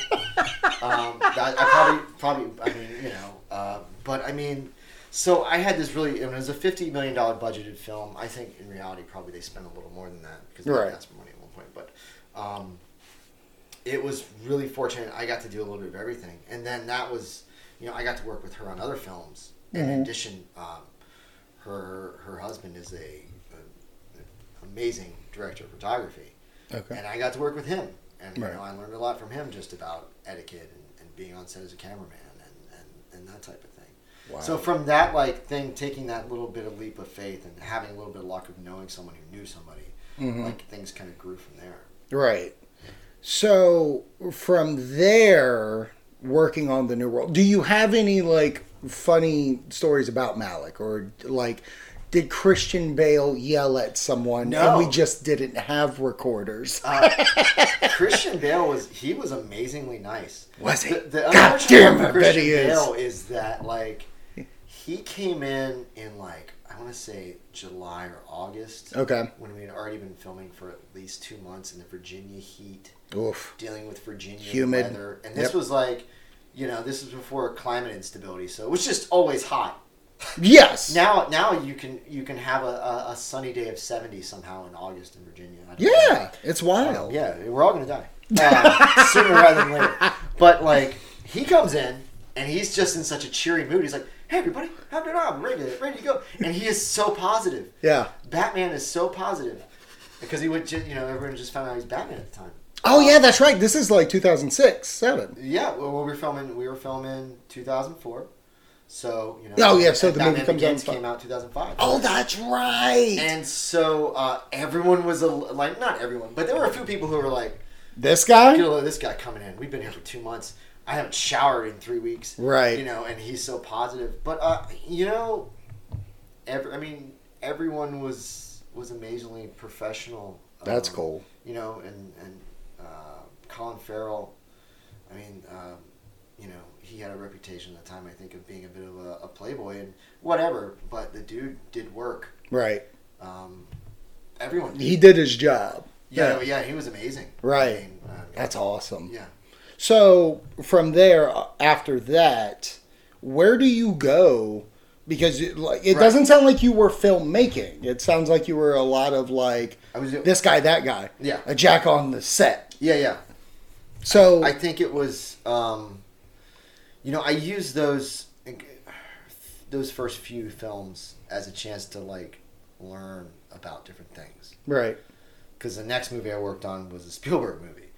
Um, that, I probably probably I mean you know, uh, but I mean. So I had this really. It was a fifty million dollar budgeted film. I think in reality, probably they spent a little more than that because they Right. asked for money at one point. But um, it was really fortunate. I got to do a little bit of everything, and then that was, you know, I got to work with her on other films. In Mhm. addition, um, her her husband is a, a amazing director of photography, Okay. and I got to work with him, and you know, I learned a lot from him just about etiquette and, and being on set as a cameraman and, and, and that type of thing. Wow. So from that like thing, taking that little bit of leap of faith and having a little bit of luck of knowing someone who knew somebody, Mhm. like things kind of grew from there. Right. So from there, working on the new world, do you have any like funny stories about Malick, or like did Christian Bale yell at someone No. and we just didn't have recorders? Uh, (laughs) Christian Bale was he was amazingly nice. Was he? The, the God damn, part I bet Christian he is. Bale is that like he came in in like I want to say July or August Okay. when we had already been filming for at least two months in the Virginia heat, Oof. dealing with Virginia Humid. weather, and this Yep. was like, you know, this was before climate instability, so it was just always hot. Yes. Now, now you can you can have a, a, a sunny day of seventy somehow in August in Virginia. Don't know. yeah, it's wild. Um, yeah, we're all gonna die uh, (laughs) sooner rather than later. But like, he comes in and he's just in such a cheery mood. He's like, "Hey, everybody, how did I'm ready to ready to go," and he is so positive. Yeah. Batman is so positive because he would, ju- you know, everyone just found out he's Batman at the time. Oh yeah, that's right. This is like 2006, seven. Yeah, well, we were filming. We were filming 2004. So you know. Oh, yeah, so the movie Batman comes out Begins fi- came out 2005. Oh, that's right. And so uh, everyone was a, like, not everyone, but there were a few people who were like, this guy. Load of this guy coming in. We've been here for two months. I haven't showered in three weeks. Right. You know, and he's so positive. But uh, you know, every I mean, everyone was was amazingly professional. That's Um, cool. You know, and and uh, Colin Farrell. I mean, um, you know, he had a reputation at the time. I think of being a bit of a, a playboy and whatever. But the dude did work. Right. Um, everyone. Did. He did his job. yeah, yeah, he was amazing. Right. I mean, uh, That's awesome. yeah. So from there, uh, after that, where do you go? Because it, like, it Right. doesn't sound like you were filmmaking. It sounds like you were a lot of like I was this guy, that guy, Yeah. a jack on the set. Yeah, yeah. So I think it was, um, you know, I used those those first few films as a chance to like learn about different things. right, Because the next movie I worked on was a (laughs) Spielberg movie,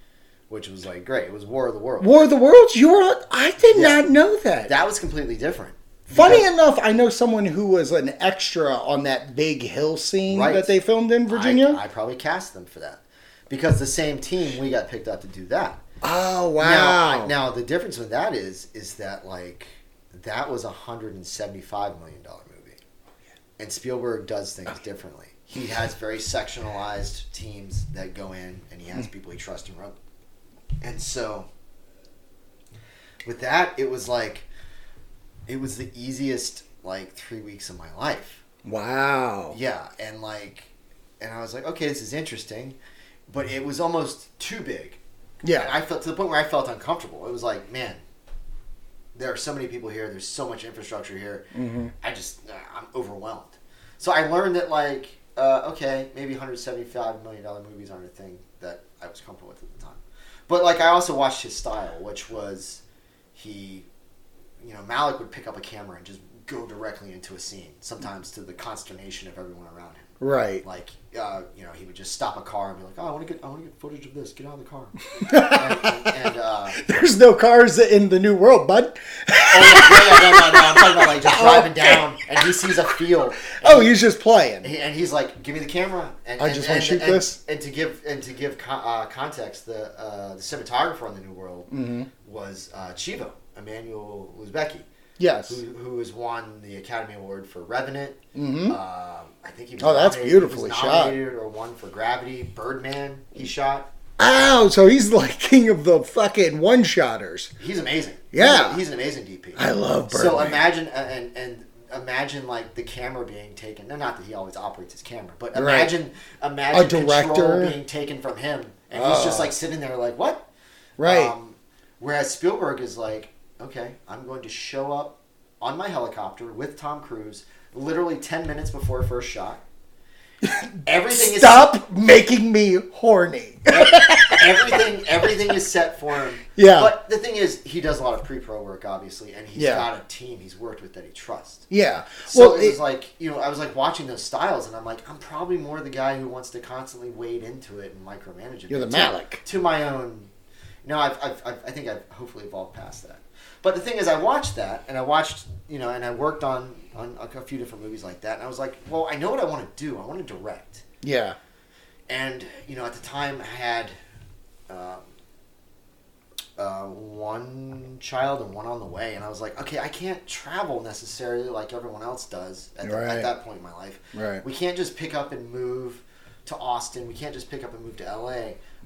which was like great. It was War of the Worlds. War of the Worlds. You were. I did Yeah. not know that. That was completely different. Funny Because enough, I know someone who was an extra on that big hill scene Right. that they filmed in Virginia. I, I probably cast them for that because the same team we got picked up to do that. Oh wow! Now, now the difference with that is is that like that was a hundred and seventy five million dollar movie, and Spielberg does things (laughs) differently. He has very sectionalized teams that go in, and he has hmm. people he trusts and run. And so, with that, it was like, it was the easiest like three weeks of my life. Wow. Yeah, and like, and I was like, okay, this is interesting, but it was almost too big. And Yeah. I felt to the point where I felt uncomfortable. It was like, man, there are so many people here. There's so much infrastructure here. hmm I just, uh, I'm overwhelmed. So I learned that like, uh, okay, maybe 175 million dollar movies aren't a thing that I was comfortable with at the time. But like, I also watched his style, which was he, you know, Malick would pick up a camera and just go directly into a scene. Sometimes to the consternation of everyone around him. Right. Like, uh, you know, he would just stop a car and be like, "Oh, I want to get, I want to get footage of this. Get out of the car." and, (laughs) and, and uh, There's no cars in the new world, bud. oh, no, no, no, I'm talking about like just (laughs) driving down and he sees a field. Oh, he's just playing. And, he, and he's like, "Give me the camera." And, I just wanna shoot and- this. And to give and to give con- uh, context, the uh, the cinematographer on the New World hmm was uh, Chivo Emmanuel Lubezki, Yes. who, who has won the Academy Award for Revenant. hmm Uh, I think he was Oh, that's nominated- beautifully he was shot. Or won for Gravity. Birdman, he shot. Ow! So he's like king of the fucking one-shotters. He's amazing. Yeah. he's, he's an amazing DP. I love Birdman. So imagine uh, and and imagine like the camera being taken. No, not that he always operates his camera, but Right. imagine imagine A director. being taken from him, and he's just Oh. like sitting there like what? Right. Um, whereas Spielberg is like, okay, I'm going to show up on my helicopter with Tom Cruise, literally ten minutes before first shot. (laughs) Everything is Stop making me horny. everything everything is set for him. Yeah. But the thing is, he does a lot of pre-pro work, obviously, and he's Yeah. got a team he's worked with that he trusts. yeah. So well, it was it- like you know, I was like watching those styles, and I'm like, I'm probably more the guy who wants to constantly wade into it and micromanage it. You're the to, Malick. to my own. No, I've, I've, I've, I think I've hopefully evolved past that. But the thing is, I watched that, and I watched, you know, and I worked on on a few different movies like that, and I was like, well, I know what I want to do. I want to direct yeah. and you know at the time I had um, uh, one child and one on the way and i was like okay i can't travel necessarily like everyone else does at, the, Right. at that point in my life Right. we can't just pick up and move to austin we can't just pick up and move to la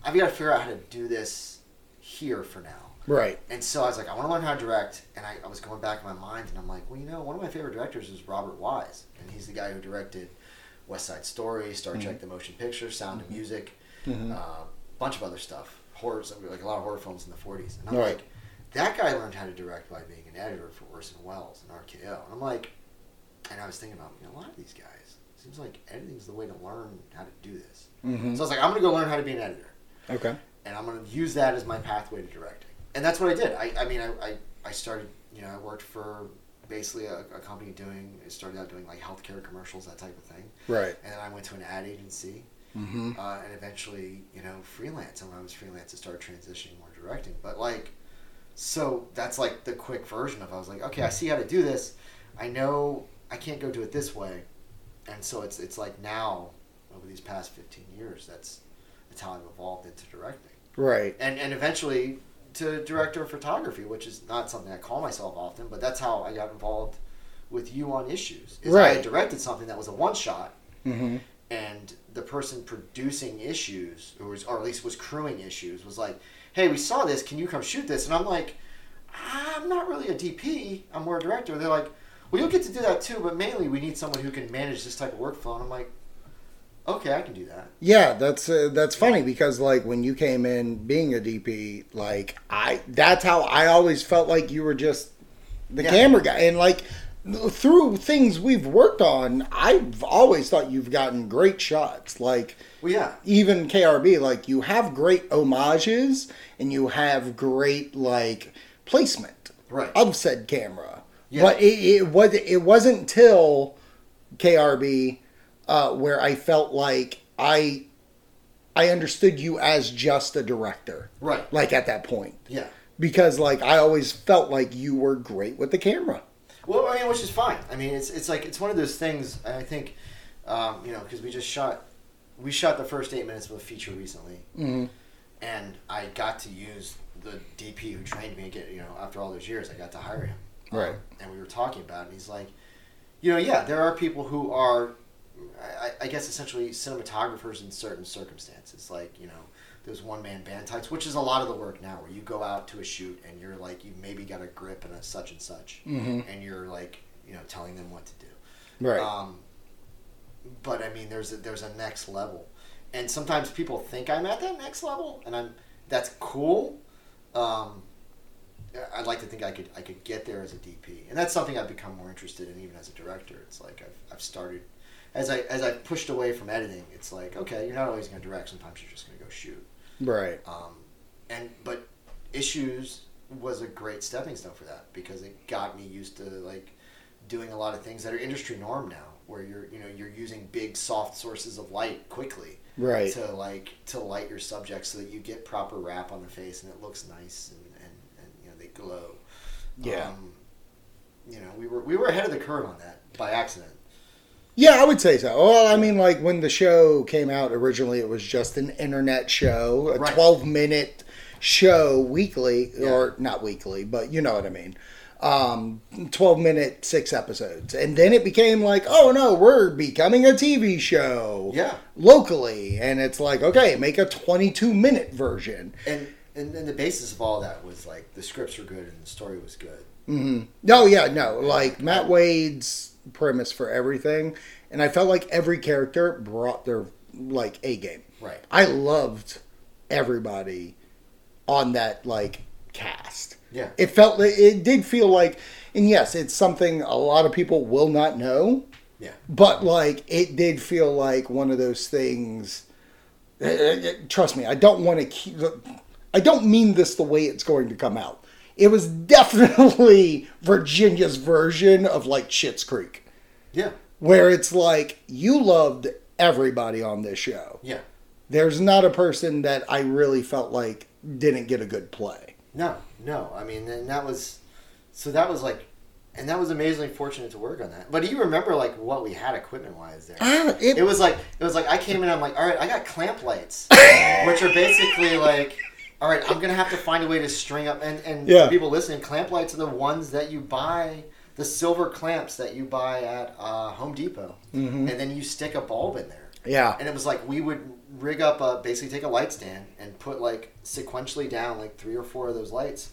i've got to figure out how to do this here for now Right. and so I was like, I want to learn how to direct. And I, I was going back in my mind, and I'm like, well, you know, one of my favorite directors is Robert Wise. And he's the guy who directed West Side Story, Star Trek the Motion Picture, Sound of Music, a Mhm. uh, bunch of other stuff. Horrors, like a lot of horror films in the 40s. And I'm Right. like, that guy learned how to direct by being an editor for Orson Welles and RKO. And I'm like, and I was thinking about, you know, a lot of these guys, seems like editing's the way to learn how to do this. hmm So I was like, I'm going to go learn how to be an editor Okay. and I'm going to use that as my pathway to directing. And that's what I did. I, I mean, I, I, I started, you know, I worked for basically a, a company doing, I started out doing like healthcare commercials, that type of thing. Right. And then I went to an ad agency hmm uh, and eventually, you know, freelance. And when I was freelance, I started transitioning more directing. But like, so that's like the quick version of I was like, okay, I see how to do this. I know I can't go do it this way. And so it's it's like now over these past 15 years, that's that's how I've evolved into directing Right. and and eventually to director of photography, which is not something I call myself often, but that's how I got involved with you on issues. Is I Right. had directed something that was a one shot, hmm and the person producing issues, or was, or at least was crewing issues, was like, "Hey, we saw this. Can you come shoot this?" And I'm like, "I'm not really a DP. I'm more a director." They're like, "Well, you'll get to do that too, but mainly we need someone who can manage this type of workflow." And I'm like, "Okay, I can do that." Yeah, that's uh, that's funny because like when you came in being a DP, like I that's how I always felt like you were just the Yeah. camera guy, and like through things we've worked on, I've always thought you've gotten great shots. Like Well, yeah, even KRB, like you have great homages and you have great like placement right. of said camera. Yeah. But it, it was it wasn't till KRB uh, where I felt like I I understood you as just a director. Right. Like at that point. Yeah. Because like I always felt like you were great with the camera. Well, I mean, which is fine. I mean, it's it's like it's one of those things. I think, um, you know, because we just shot, we shot the first eight minutes of a feature recently, Mm-hmm. and I got to use the DP who trained me. Get you know, after all those years, I got to hire him. Um, Right. and we were talking about, it, and he's like, you know, yeah, there are people who are, I, I guess, essentially cinematographers in certain circumstances, like you know, those one man band types, which is a lot of the work now, where you go out to a shoot and you're like you maybe got a grip and a such and such, Mm-hmm. and you're like you know telling them what to do. Right. Um, but I mean, there's a, there's a next level, and sometimes people think I'm at that next level, and I'm that's cool. Um, I'd like to think I could I could get there as a DP, and that's something I've become more interested in, even as a director. It's like I've, I've started as I as I've pushed away from editing. It's like okay, you're not always going to direct. Sometimes you're just going to go shoot. right. Um, and but issues was a great stepping stone for that because it got me used to like doing a lot of things that are industry norm now, where you're you know you're using big soft sources of light quickly Right. to like to light your subject so that you get proper wrap on the face and it looks nice and, and, and you know they glow. Yeah. Um, you know we were we were ahead of the curve on that by accident. Yeah, I would say so. Well, I mean, like when the show came out originally, it was just an internet show, a Right. 12 minute show weekly, or not weekly, but you know what I mean. Um, 12 minute, six episodes. And then it became like, oh no, we're becoming a TV show Yeah. locally. And it's like, okay, make a 22 minute version. And and then the basis of all that was like the scripts were good and the story was good. No, yeah, no. Like Matt Wade's premise for everything, and I felt like every character brought their like a game. Right. I loved everybody on that like cast. Yeah. It felt it did feel like, and yes, it's something a lot of people will not know, Yeah. but like it did feel like one of those things. eh, eh, eh, Trust me, I don't want to keep. I don't mean this the way it's going to come out. It was definitely Virginia's version of like Schitt's Creek, Yeah. where it's like you loved everybody on this show. Yeah. There's not a person that I really felt like didn't get a good play. No, no. I mean, and that was so that was like, and that was amazingly fortunate to work on that. But do you remember like what we had equipment wise there? Ah, it- It was like it was like I came in. I'm like, all right, I got clamp lights, (laughs) which are basically like, all right, I'm gonna have to find a way to string up. And and Yeah. for people listening, clamp lights are the ones that you buy, the silver clamps that you buy at uh, Home Depot, Mm-hmm. and then you stick a bulb in there. Yeah. And it was like we would rig up a basically take a light stand and put like sequentially down like three or four of those lights,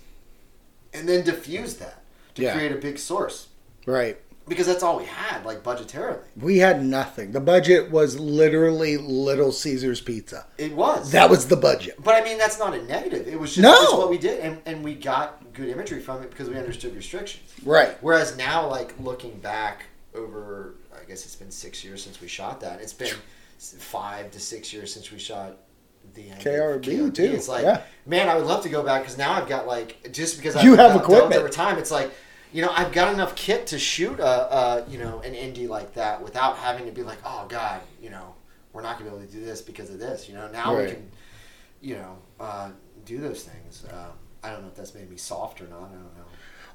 and then diffuse that to Yeah. create a big source Right. Because that's all we had like budgetarily. We had nothing. The budget was literally Little Caesar's Pizza. It was That was the budget. But I mean, that's not a negative. It was just, No. what we did, and, and we got good imagery from it because we understood restrictions. Right. Whereas now, like looking back over, I guess it's been six years since we shot that. It's been five to six years since we shot the KRB, too. It's like, Yeah. man, I would love to go back because now I've got like just because You I've have equipment. over time. It's like. You know, I've got enough kit to shoot a, a, you know, an indie like that without having to be like, oh God, you know, we're not gonna be able to do this because of this. You know, now Right. we can, you know, uh, do those things. Um, I don't know if that's made me soft or not. I don't know.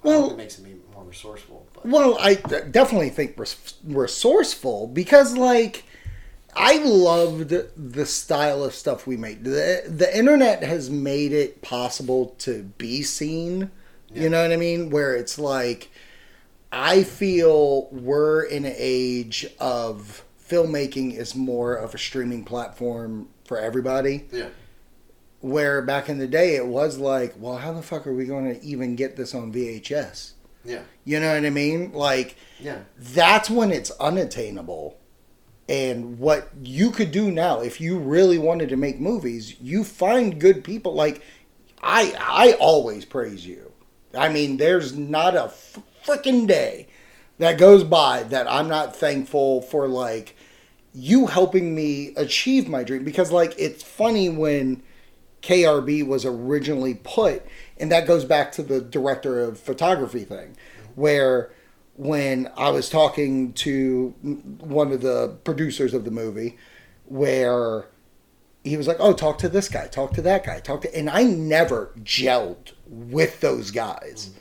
Well- it makes me more resourceful. But Well, I definitely think res- resourceful because, like, I loved the style of stuff we made. The, the internet has made it possible to be seen. Yeah. You know what I mean? Where it's like, I feel we're in an age of filmmaking is more of a streaming platform for everybody. yeah, Where back in the day it was like, well, how the fuck are we going to even get this on VHS? yeah, You know what I mean? Like, yeah, that's when it's unattainable. And what you could do now, if you really wanted to make movies, you find good people. Like, I I always praise you. I mean, there's not a freaking day that goes by that I'm not thankful for like you helping me achieve my dream. Because like it's funny when KRB was originally put, and that goes back to the director of photography thing, where when I was talking to one of the producers of the movie, where he was like, "Oh, talk to this guy, talk to that guy, talk to," and I never gelled with those guys.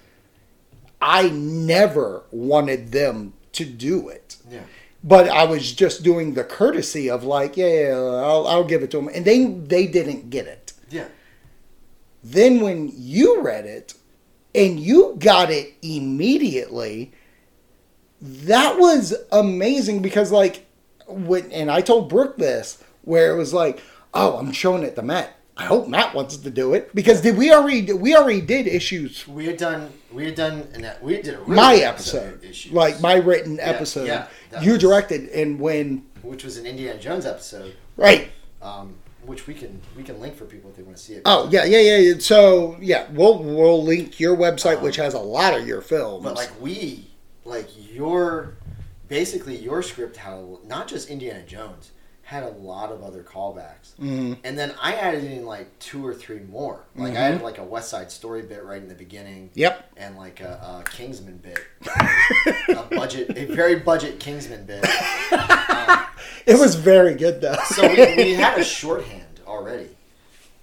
I never wanted them to do it yeah, but I was just doing the courtesy of like, yeah, yeah, I'll, I'll give it to them, and they they didn't get it. yeah, Then when you read it and you got it immediately, that was amazing because like when and I told Brooke this where it was like, oh, I'm showing it to Matt. I hope Matt wants to do it because did we already we already did issues We had done. We had done. An, we did a really my good episode, like my written episode. yeah, you was- directed, and when which was an Indiana Jones episode, right. um, which we can we can link for people if they want to see it. Oh yeah, yeah, yeah. yeah. So yeah, we'll we'll link your website, which has a lot of your films. But like we, like your, basically your script how not just Indiana Jones had a lot of other callbacks, Mm-hmm. and then I added in like two or three more. Like I had like a West Side Story bit right in the beginning. Yep. And like a, a Kingsman bit, (laughs) a budget, a very budget Kingsman bit. (laughs) it was very good though. So we, we had a shorthand already,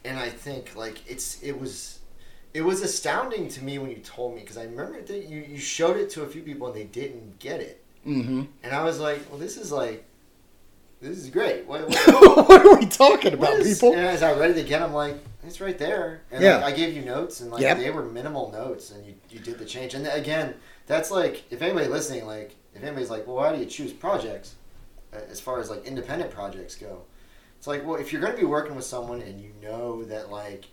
and I think like it's it was it was astounding to me when you told me because I remember that you you showed it to a few people and they didn't get it, hmm and I was like, well, this is like this is great. What, what, (laughs) what are we talking about, is- people? And as I read it again, I'm like, it's right there. And Yeah. like, I gave you notes, and like Yep. they were minimal notes, and you you did the change. And again, that's like if anybody listening, like if anybody's like, well, how do you choose projects? uh, As far as like independent projects go, it's like, well, if you're going to be working with someone and you know that like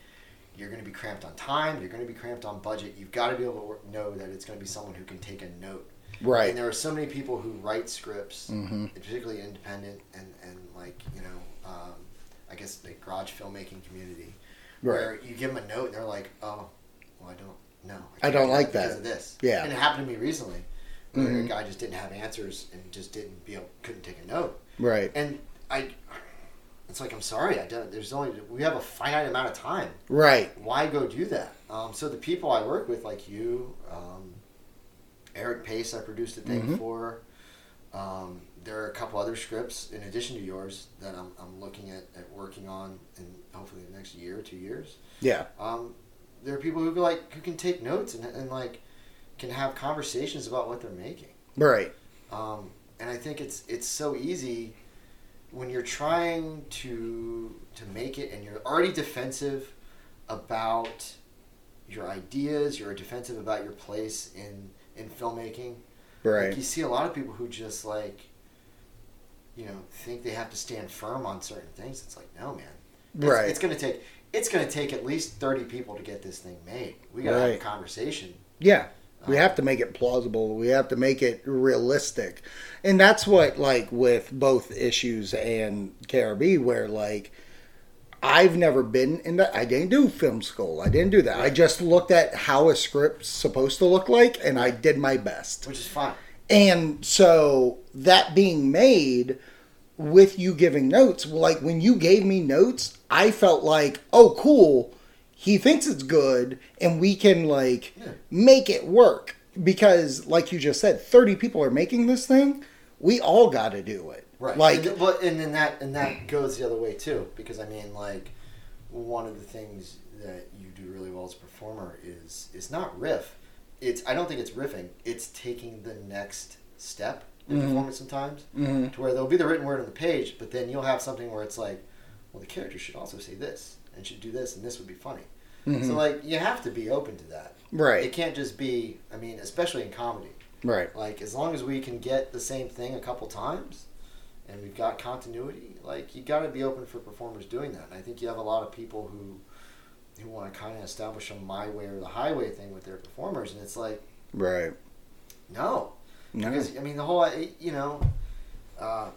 you're going to be cramped on time, you're going to be cramped on budget, you've got to be able to know that it's going to be someone who can take a note. Right. And there are so many people who write scripts, Mhm. particularly independent and, and like, you know, um, I guess the garage filmmaking community, where you give them a note and they're like, oh, well, I don't know. I can't don't do like because that. of this. Yeah. And it happened to me recently where Mhm. a guy just didn't have answers and just didn't be able, couldn't take a note. Right. And I, it's like, I'm sorry, I don't, there's only, we have a finite amount of time Right. why go do that? Um, so the people I work with, like you, um, Eric Pace, I produced a thing Mhm. for. Um, there are a couple other scripts in addition to yours that I'm, I'm looking at, at working on in hopefully the next year or two years. Yeah. Um, there are people who like who can take notes and, and like can have conversations about what they're making. Right. Um, and I think it's it's so easy when you're trying to to make it and you're already defensive about your ideas, you're defensive about your place in in filmmaking. Like, Right. you see a lot of people who just like you know think they have to stand firm on certain things. It's like no, man. It's, Right. It's gonna take it's gonna take at least thirty people to get this thing made. We gotta have a conversation. Yeah. We Um, have to make it plausible. We have to make it realistic. And that's what like with both issues and KRB where like I've never been in that I didn't do film school. I didn't do that. I just looked at how a script's supposed to look like and I did my best. which is fine. And so that being made with you giving notes, like when you gave me notes, I felt like, oh, cool. He thinks it's good, and we can like Yeah. make it work because, like you just said, thirty people are making this thing. We all got to do it. Right. Like, and, well, and then that and that goes the other way too, because I mean, like, one of the things that you do really well as a performer is is not riff. It's I don't think it's riffing. It's taking the next step in Mhm. performance sometimes, Mhm. to where there'll be the written word on the page, but then you'll have something where it's like, well, the character should also say this and should do this, and this would be funny. Mhm. So like, you have to be open to that. Right. It can't just be. I mean, especially in comedy. right, Like as long as we can get the same thing a couple times, and we've got continuity, like you got to be open for performers doing that. And I think you have a lot of people who who want to kind of establish a my way or the highway thing with their performers, and it's like right. no, No. because I mean the whole you know, uh,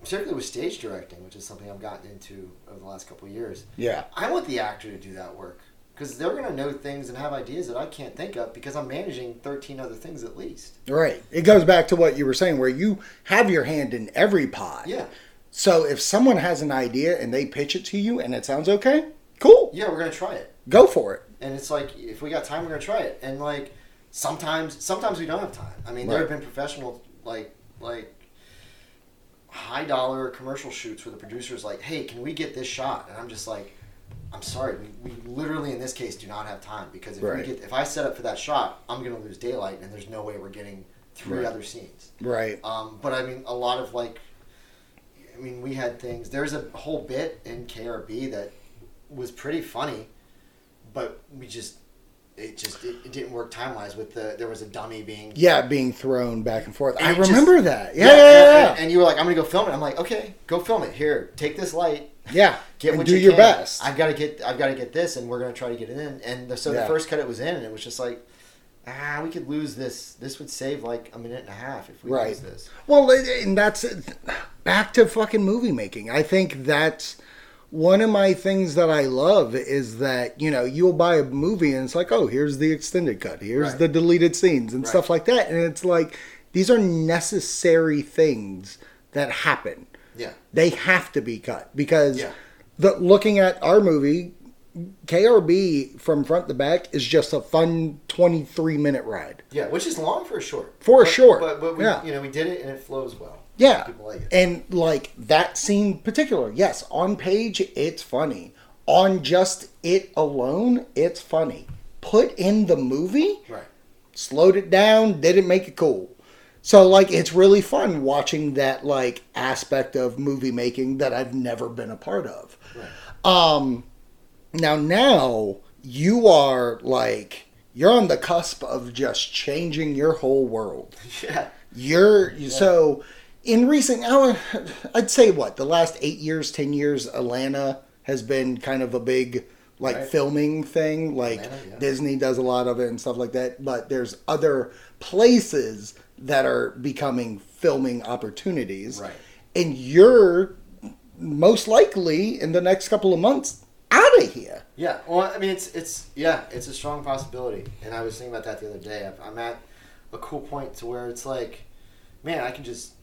particularly with stage directing, which is something I've gotten into over the last couple of years. Yeah, I want the actor to do that work because they're going to know things and have ideas that I can't think of because I'm managing 13 other things at least. right. It goes back to what you were saying, where you have your hand in every pot. Yeah. So if someone has an idea and they pitch it to you and it sounds okay, cool, Yeah, we're gonna try it, go for it. and it's like if we got time, we're gonna try it. And like sometimes, sometimes we don't have time. I mean, there have been professional like like high dollar commercial shoots where the producer's like, "Hey, can we get this shot?" And I'm just like, "I'm sorry, we, we literally in this case do not have time because if Right. we get if I set up for that shot, I'm gonna lose daylight, and there's no way we're getting three Right. other scenes." Right. Um, but I mean, a lot of like, I mean, we had things. There's a whole bit in KRB that was pretty funny, but we just, it just, it, it didn't work time wise. With the there was a dummy being. Yeah, being thrown back and forth. And I it just- remember that. Yeah, and- yeah, yeah. And, and you were like, I'm gonna go film it. I'm like, okay, go film it. Here, take this light. Yeah, get and what do you your can. best. I've got to get I've got to get this, and we're going to try to get it in. And the, so Yeah. the first cut it was in, and it was just like, ah, we could lose this. This would save like a minute and a half if we Right. lose this. Well, and that's back to fucking movie making. I think that's one of my things that I love is that you know you'll buy a movie and it's like, oh, here's the extended cut, here's Right. the deleted scenes and Right. stuff like that, and it's like these are necessary things that happen. Yeah. They have to be cut because Yeah. the looking at our movie. KRB from front to back is just a fun 23 minute ride. Yeah, which is long for a short. For a short, But, but we, yeah. you know, we did it and it flows well. Yeah. People like it. And like that scene particular, yes, on page it's funny. On just it alone, it's funny. Put in the movie, Right. slowed it down, didn't make it cool. So like it's really fun watching that like aspect of movie making that I've never been a part of. Right. Um now now you are like you're on the cusp of just changing your whole world. (laughs) Yeah. You're so in recent. I'd say what the last eight years, ten years, Atlanta has been kind of a big like Right. filming thing. Like Atlanta, yeah. Disney does a lot of it and stuff like that. But there's other places that are becoming filming opportunities. Right. And you're most likely in the next couple of months out of here. Yeah, well, I mean, it's it's yeah, it's a strong possibility, and I was thinking about that the other day. I'm at a cool point to where it's like, man, I can just,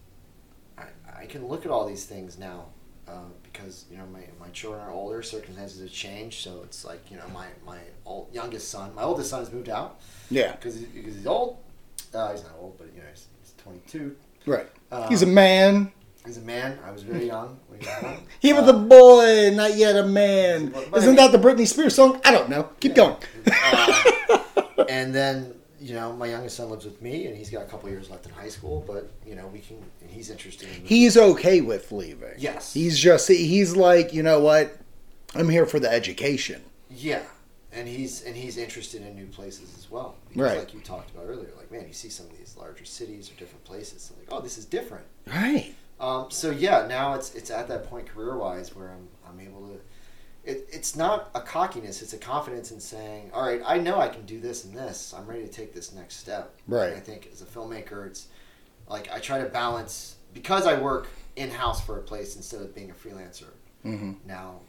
I, I can look at all these things now, uh, because you know my, my children are older, circumstances have changed, so it's like you know my my old, youngest son, my oldest son has moved out Yeah. because he, because he's old. Uh, he's not old, but you know he's, he's 22. Right. Um, He's a man. He's a man. I was very young when he was (laughs) born. He was Uh, a boy, not yet a man. But- but Isn't mean- that the Britney Spears song? I don't know. Keep going. Uh, (laughs) and then you know my youngest son lives with me, and he's got a couple years left in high school. But you know we can, and he's interested in. He's okay with leaving. Yes. He's just he's like, you know what? I'm here for the education. yeah, and he's and he's interested in new places as well. Because Right. Like you talked about earlier, like man, you see some of these larger cities or different places, like oh, this is different. Right. Um, so yeah, now it's it's at that point career wise where I'm I'm able to. It, it's not a cockiness; it's a confidence in saying, "All right, I know I can do this and this. I'm ready to take this next step." Right. And I think as a filmmaker, it's like I try to balance because I work in house for a place instead of being a freelancer. Mm-hmm. Now,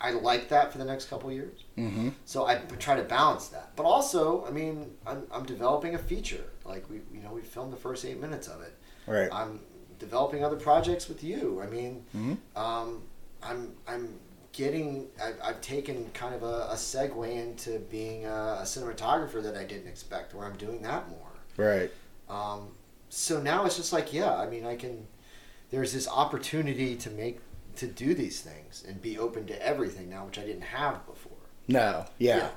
I, like that for the next couple years. Mm-hmm. So I try to balance that. But also, I mean, I'm, I'm developing a feature. Like we, you know, we filmed the first eight minutes of it. Right. I'm developing other projects with you. I mean, Mhm. um, I'm I'm getting. I've, I've taken kind of a, a segue into being a, a cinematographer that I didn't expect, where I'm doing that more. Right. Um, so now it's just like, yeah, I mean, I can. There's this opportunity to make to do these things and be open to everything now, which I didn't have before. No. Yeah.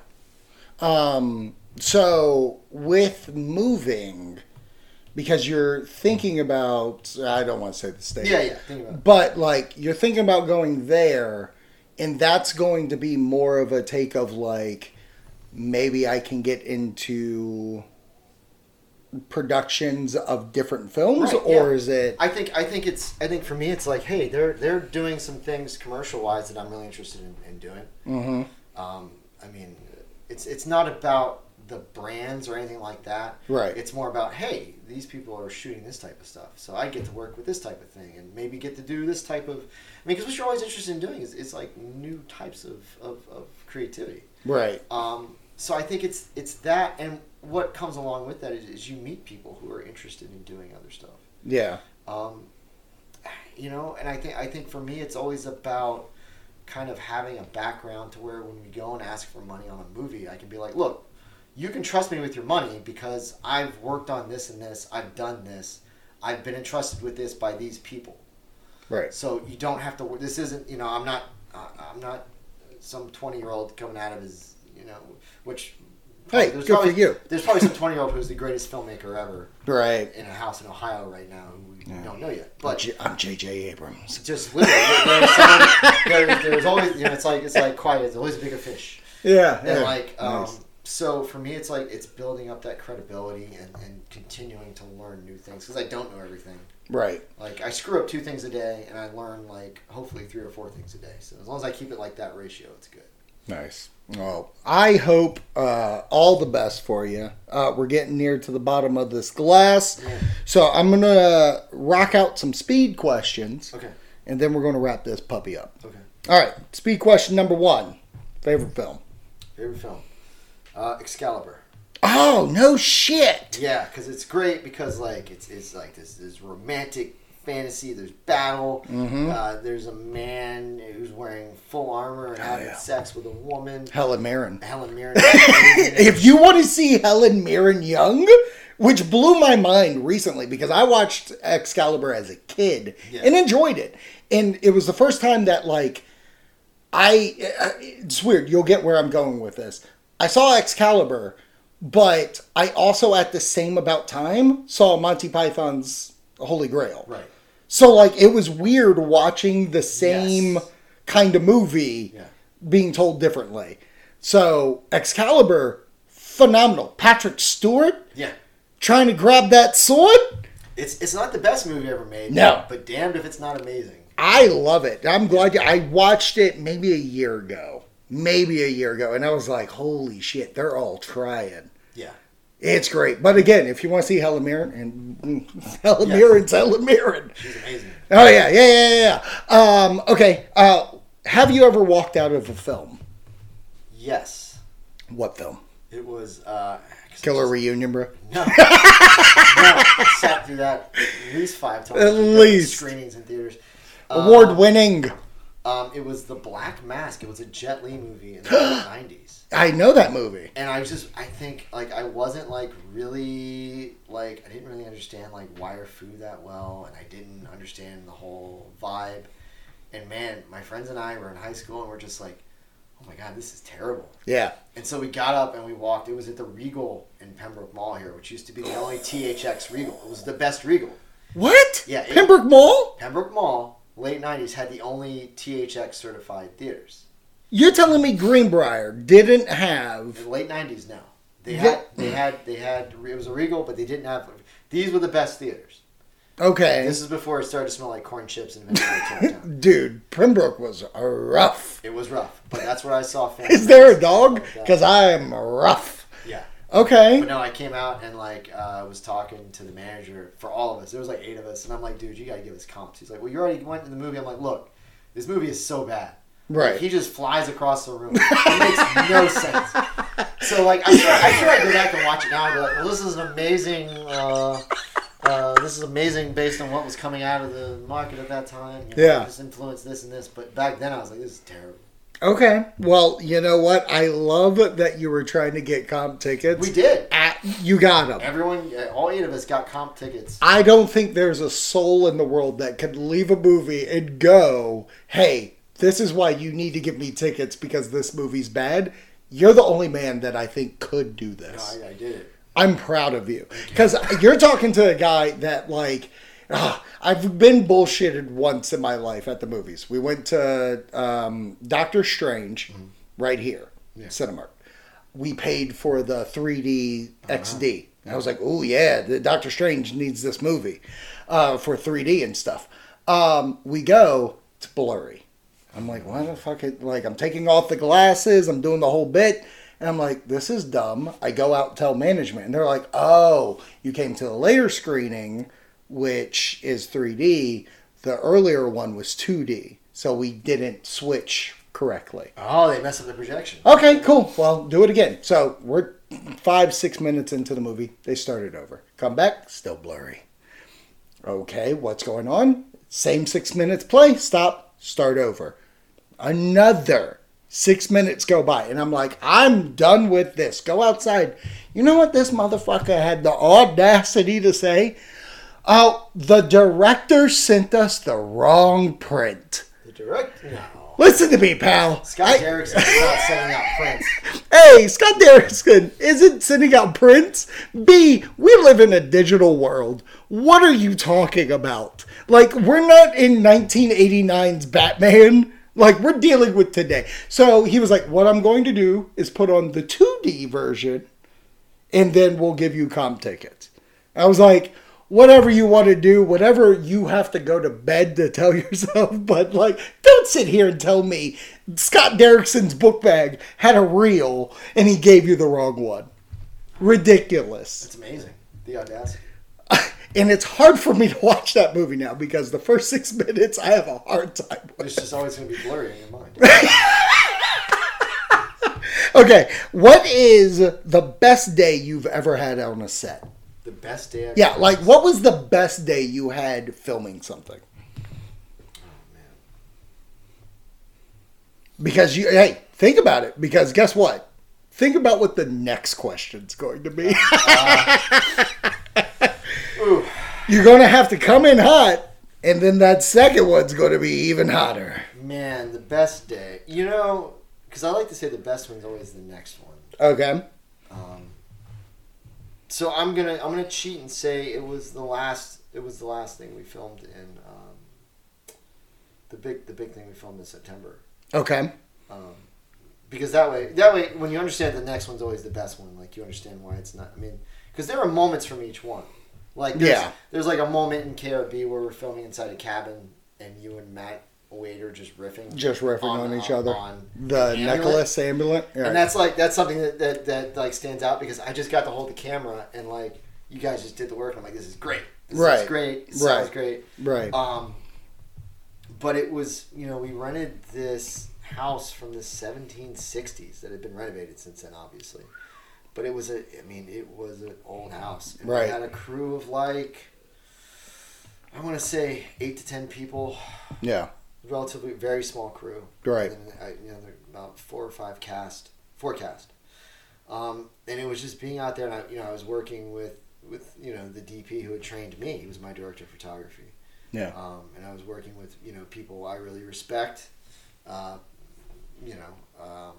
Um. So with moving, because you're thinking about, I don't want to say the state. Yeah, yeah. But like you're thinking about going there, and that's going to be more of a take of like maybe I can get into productions of different films, Right, or yeah. is it? I think I think it's I think for me it's like, hey, they're they're doing some things commercial wise that I'm really interested in, in doing. hmm Um, I mean, it's it's not about the brands or anything like that. Right. It's more about hey, these people are shooting this type of stuff, so I get to work with this type of thing, and maybe get to do this type of. I mean, because what you're always interested in doing is, is like new types of, of, of creativity. Right. Um, so I think it's it's that, and what comes along with that is, is you meet people who are interested in doing other stuff. Yeah. Um, you know, and I think I think for me, it's always about kind of having a background to where when we go and ask for money on a movie, I can be like, look, you can trust me with your money because I've worked on this and this, I've done this, I've been entrusted with this by these people. Right. So you don't have to. This isn't. You know, I'm not. I'm not some 20 year old coming out of his. You know, which. Hey, there's good for probably, you. There's probably some 20 year old who's the greatest filmmaker ever Right. in a house in Ohio right now who we Yeah. don't know yet. But I'm J.J. Abrams. just literally, there- there's, someone, there, there's always, you know, it's like it's like quiet. There's always a bigger fish, Yeah. and yeah. like, um, Nice. so for me, it's like it's building up that credibility and, and continuing to learn new things because I don't know everything. Right. Like I screw up two things a day, and I learn like hopefully three or four things a day. So as long as I keep it like that ratio, it's good. Nice. Well, I hope uh, all the best for you. Uh, we're getting near to the bottom of this glass, so I'm gonna rock out some speed questions, Okay. and then we're gonna wrap this puppy up. Okay. All right. Speed question number one. Favorite film? Favorite film? Uh, Excalibur. Oh no shit! Yeah, because it's great because like it's it's like this this romantic fantasy. There's battle. Uh, there's a man who's wearing full armor and having yeah. sex with a woman. Helen Mirren. Helen Mirren. (laughs) If you want to see Helen Mirren young, which blew my mind recently because I watched Excalibur as a kid Yeah. and enjoyed it, and it was the first time that like I it's weird. You'll get where I'm going with this. I saw Excalibur, but I also at the same about time saw Monty Python's Holy Grail. right. So like it was weird watching the same Yes. kind of movie Yeah. being told differently. So Excalibur, phenomenal. Patrick Stewart Yeah. trying to grab that sword. It's it's not the best movie ever made. No. But damned if it's not amazing. I love it. I'm glad you, I watched it maybe a year ago, maybe a year ago, and I was like, "Holy shit, they're all trying." Yeah. It's great. But again, if you want to see Helen Mirren, and mm, (laughs) Helen Yes. Mirren's Helen Mirren. She's amazing. Oh yeah, yeah, yeah, yeah. yeah. Um, okay. Uh, have you ever walked out of a film? Yes. What film? It was uh Killer Reunion, bro. (laughs) No. no. Sat through that at least five times. At least. Screenings in theaters. Award winning. Um, it was The Black Mask. It was a Jet Li movie in the (gasps) 90s. I know that movie. And I was just, I think, like, I wasn't, like, really, like, I didn't really understand, like, wire fu that well, and I didn't understand the whole vibe. And man, my friends and I were in high school, and we're just like, oh my god, this is terrible. Yeah. And so we got up and we walked. It was at the Regal in Pembroke Mall here, which used to be the only THX Regal. It was the best Regal. What? Yeah, it- Pembroke Mall? Pembroke Mall, late 90s, had the only THX certified theaters. You're telling me Greenbrier didn't have. The late 90s now. They Yeah. had, they had, they had, it was a Regal, but they didn't have, these were the best theaters. Okay. This is before it started to smell like corn chips and (laughs) Dude, Pembroke was rough. It was rough, but that's where I saw (laughs) Phantom Is there a dog? stuff like that. Because I am rough. Yeah. Okay. But no, I came out and like uh, was talking to the manager for all of us. There was like eight of us, and I'm like, dude, you gotta give us comps. He's like, well, you already went to the movie. I'm like, look, this movie is so bad. Right. Like, he just flies across the room. It makes no (laughs) sense. So like, I sure, I sure I go back and watch it now. and be like, well, this is an amazing. Uh, uh, this is amazing based on what was coming out of the market at that time. You know, Yeah. This influenced this and this, but back then I was like, this is terrible. Okay. Well, you know what? I love that you were trying to get comp tickets. We did. At, you got them. Everyone, all eight of us got comp tickets. I don't think there's a soul in the world that could leave a movie and go, hey, this is why you need to give me tickets because this movie's bad. You're the only man that I think could do No, this. I, I did it. I'm proud of you because you're talking to a guy that like ah, I've been bullshitted once in my life at the movies. We went to um, Doctor Strange right here, Cinemark. We paid for the 3D XD. I was like, oh yeah, the Doctor Strange needs this movie uh, for 3D and stuff. Um, we go, it's blurry. I'm like, why the fuck? It, like, I'm taking off the glasses. I'm doing the whole bit. And I'm like, this is dumb. I go out and tell management. And they're like, oh, you came to the later screening, which is 3D. The earlier one was 2D. So we didn't switch correctly. Oh, they messed up the projection. Okay, cool. Well, do it again. So we're five, six minutes into the movie. They started over. Come back, still blurry. Okay, what's going on? Same six minutes play, stop, start over. Another six minutes go by, and I'm like, I'm done with this. Go outside. You know what this motherfucker had the audacity to say? Oh, the director sent us the wrong print. The direct? No. Listen to me, pal. Scott I- Derrickson is not sending out prints. (laughs) A, Scott Derrickson isn't sending out prints. B, we live in a digital world. What are you talking about? Like, we're not in 1989's Batman. Like we're dealing with today. So he was like, "What I'm going to do is put on the 2D version, and then we'll give you comp tickets." I was like, "Whatever you want to do, whatever you have to go to bed to tell (laughs) yourself, but like, don't sit here and tell me Scott Derrickson's book bag had a reel and he gave you the wrong one. Ridiculous." It's amazing. The audacity. And it's hard for me to watch that movie now because the first six (laughs) minutes I have a hard time with. It's just always going to be blurry in your mind. (laughs) Okay, what is the best day you've ever had on a set? the best day. I've Yeah, like what was the best day you had filming something? Oh man. Because you, hey, think about it. Because guess what? Think about what the next question's going to be. Uh, (laughs) Ooh. (sighs) You're going to have to come in hot, and then that second one's going to be even hotter. Man, the best day. You know, because I like to say the best one's always the next one. Okay. Um, so I'm gonna I'm gonna cheat and say it was the last it was the last thing we filmed in um, the big the big thing we filmed in September. Okay. Um, because that way that way when you understand the next one's always the best one like you understand why it's not I mean because there are moments from each one like there's, Yeah. there's like a moment in KRB where we're filming inside a cabin and you and Matt Wade are just riffing Just riffing on, each other. on the Amulet. necklace amulet. Right. and that's like that's something that, that that like stands out because I just got to hold the camera and like you guys just did the work. And I'm like, this is great. This Right. is great. It sounds great. right. Um, but it was you know we rented this house from the 1760s that had been renovated since then, obviously. But it was a I mean it was an old house. And Right. We had a crew of like I want to say eight to ten people. yeah. Relatively very small crew. Right. And I, you know, about four or five cast, four cast. Um, and it was just being out there, and I, you know, I was working with, with you know, the DP who had trained me. He was my director of photography. Yeah. Um, and I was working with, you know, people I really respect. Uh, you know, um,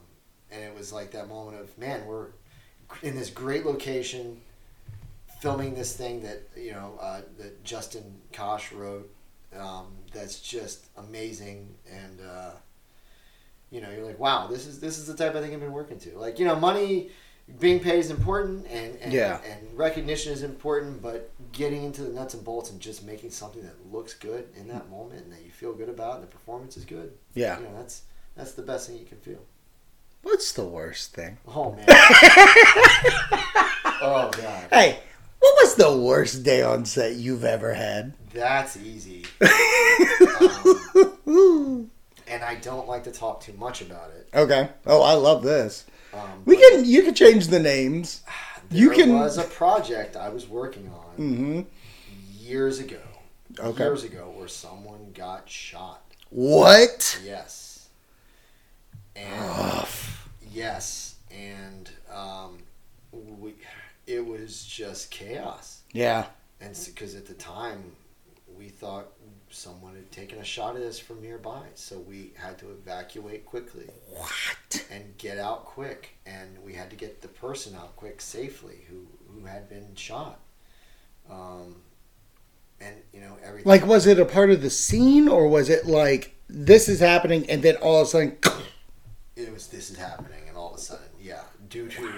and it was like that moment of, man, we're in this great location, filming this thing that you know uh, that Justin Kosh wrote. Um, that's just amazing, and uh, you know, you're like, wow, this is this is the type of thing I've been working to. Like, you know, money, being paid is important, and and, Yeah. and recognition is important, but getting into the nuts and bolts and just making something that looks good in that moment and that you feel good about, and the performance is good. Yeah. you know, that's that's the best thing you can feel. What's the worst thing? Oh man. (laughs) oh god. Hey, what was the worst day on set you've ever had? That's easy. (laughs) Um, and I don't like to talk too much about it. Okay. Oh, I love this. Um, We can. You can change the names. there (sighs) you can- was a project I was working on Mm-hmm. years ago. Okay. Years ago, where someone got shot. What? Yes. And yes, and um, we, it was just chaos. Yeah. And because at the time, we thought someone had taken a shot at us from nearby, so we had to evacuate quickly What? and get out quick, and we had to get the person out quick safely who who had been shot. Um, and you know everything. Like, was it a part of the scene, or was it like this is happening, and then all of a sudden, it was this is happening, and all of a sudden, yeah, due to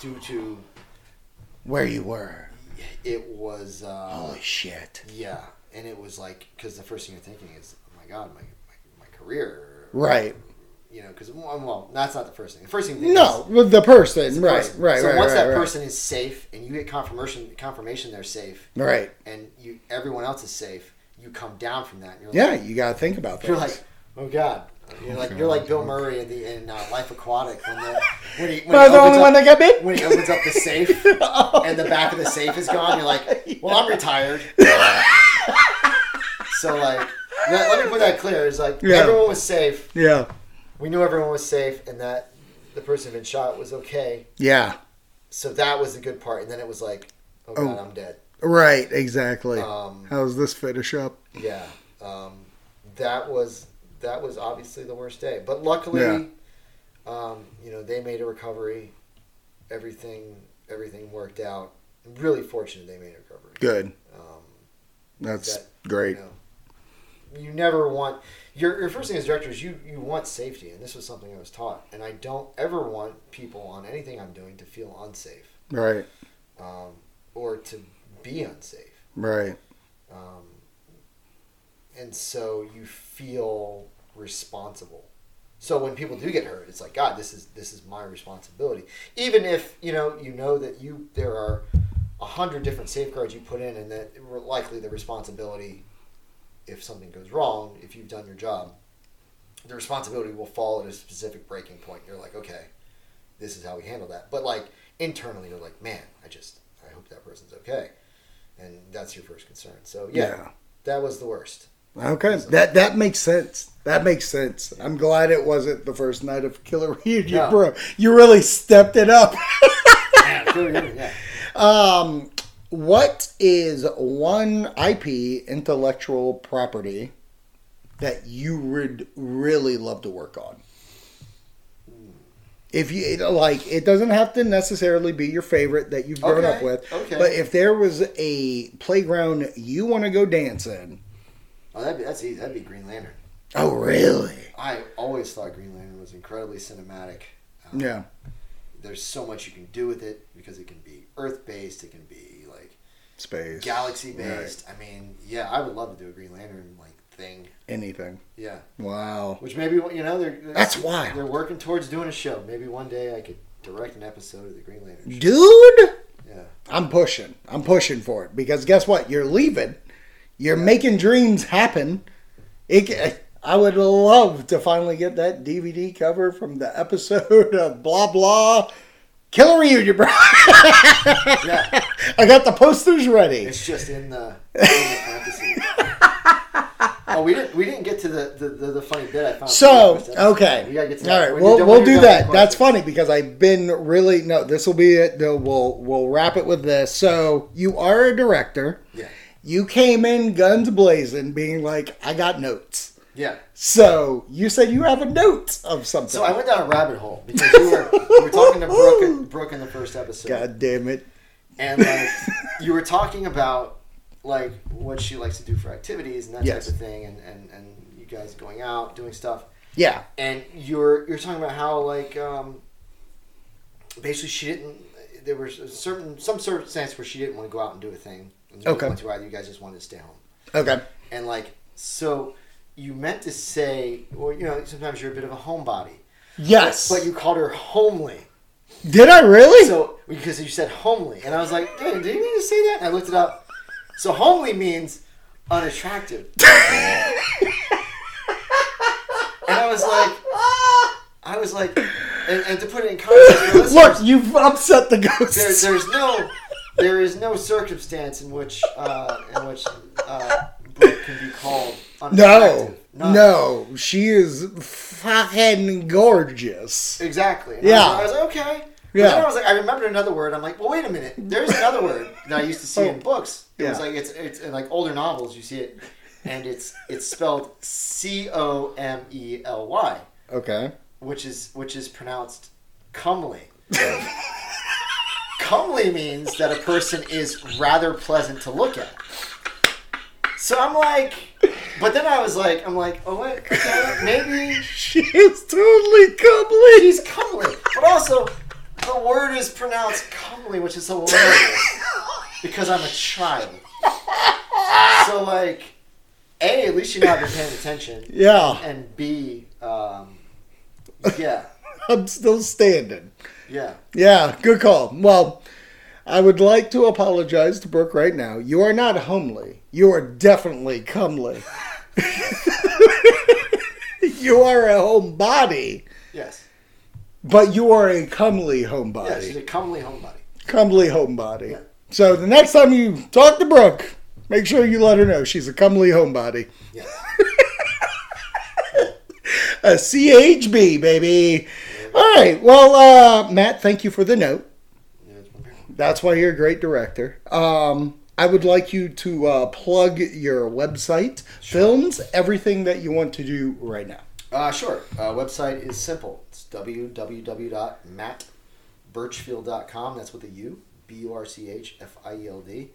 due to where you were? it was uh, Holy shit! yeah, and it was like because the first thing you're thinking is, oh my god, my my, my career, Right. You know, because well, that's not the first thing. The first thing No, is the person. the right, person. right, So right, once right, that right. person is safe, and you get confirmation confirmation they're safe, Right. and you everyone else is safe, you come down from that. And you're like, Yeah, you gotta think about that. you're like, oh god. You're like you're like Bill Murray in the in uh, Life Aquatic when the when he, when I he the only opens one up, that got bit? when he opens up the safe (laughs) Oh. and the back of the safe is gone. You're like, well, I'm retired. (laughs) so like, let, let me put that clear. It's like Yeah. everyone was safe. yeah, We knew everyone was safe, and that the person who'd been shot was okay. yeah, So that was the good part. And then it was like, oh god, Oh. I'm dead. right, exactly. Um, How's this finish up? Yeah, um, that was that was obviously the worst day. But luckily, Yeah. um, you know, they made a recovery. Everything everything worked out. I'm really fortunate they made a recovery. Good. Um, That's That- great. you know, you never want your, your first thing as director is you you want safety, and this was something I was taught, and I don't ever want people on anything I'm doing to feel unsafe Right. um, or to be unsafe. Right. Um, and so you feel responsible. So when people do get hurt, it's like God, this is this is my responsibility. Even if you know you know that you there are a hundred different safeguards you put in, and that likely the responsibility, if something goes wrong, if you've done your job, the responsibility will fall at a specific breaking point. You're like, okay, this is how we handle that. But like internally, you're like, man, I just I hope that person's okay, and that's your first concern. So yeah, Yeah. that was the worst. Okay. That that makes sense. That makes sense. I'm glad it wasn't the first night of Killer (laughs) Reunion, No. bro. You really stepped it up. (laughs) yeah. Um, what is one IP intellectual property that you would really love to work on? If you like, it doesn't have to necessarily be your favorite that you've grown Okay, up with. okay. But if there was a playground you want to go dance in, Oh, that'd be, that's easy. That'd be Green Lantern. oh really? I always thought Green Lantern was incredibly cinematic. Um, Yeah, There's so much you can do with it because it can be Earth based. It can be like space, galaxy based. I mean, yeah, I would love to do a Green Lantern like thing. anything. Yeah, Wow. which maybe you know they're That's wild. They're working towards doing a show. Maybe one day I could direct an episode of the Green Lantern. Show. Dude, Yeah, I'm pushing. I'm pushing for it because guess what? You're leaving. You're making dreams happen. It, I would love to finally get that DVD cover from the episode of blah blah. Killer reunion, bro. yeah. (laughs) I got the posters ready. It's just in the, in the fantasy. (laughs) oh, we didn't we didn't get to the the, the, the funny bit I found. So for the first episode. okay, we gotta get to all that. right. We'll we'll do that. That's funny because I've been really no. This will be it. No, We'll we'll wrap it with this. So you are a director. Yeah, You came in guns blazing, being like, "I got notes." yeah. So you said you have a note of something. So I went down a rabbit hole because we were, we were talking to Brooke, Brooke in the first episode, God damn it! and like you were talking about like what she likes to do for activities and that Yes. type of thing, and, and, and you guys going out doing stuff, Yeah, and you're you're talking about how like um, basically she didn't. There was a certain some circumstance where she didn't want to go out and do a thing. And Okay. To either you guys just wanted to stay home. okay. And like, so you meant to say, well, you know, sometimes you're a bit of a homebody, Yes, but you called her homely. did I really? So because you said homely, and I was like, "Dang, did you mean to say that?" And I looked it up. So homely means unattractive, (laughs) and I was like, I was like, and, and to put it in context, (laughs) Look, you've upset the ghost. there, there's no, there is no circumstance in which, uh, in which uh, Brooke can be called no. None. no, she is fucking gorgeous. Exactly. And Yeah. I was, I was like, okay. But Yeah. then I was like, I remembered another word. I'm like, well, wait a minute. There's another word that I used to see (laughs) in books. It was Oh. Like it's it's in like older novels. You see it, and it's it's spelled C O M E L Y, Okay. which is which is pronounced comely. (laughs) comely means that a person is rather pleasant to look at. So I'm like, but then I was like, I'm like, oh wait, okay, maybe She is totally comely. She's comely, but also the word is pronounced comely, which is hilarious because I'm a child. So like, a at least you know I've been paying attention, Yeah, and b, um, yeah, (laughs) I'm still standing. Yeah. Yeah, good call. Well, I would like to apologize to Brooke right now. You are not homely. You are definitely comely. (laughs) you are a homebody, Yes. but you are a comely Yeah, homebody. she's a comely homebody. comely homebody. Yeah. So the next time you talk to Brooke, make sure you let her know she's a comely homebody. Yes. (laughs) A CHB, baby. All right. Well, uh, Matt, thank you for the note. Yeah, it's my parent. That's why you're a great director. Um, I would like you to uh, plug your website, films, everything that you want to do right now. Uh, sure. Uh, website is simple. It's www.mattburchfield.com. That's with a U. B U R C H F I E L D.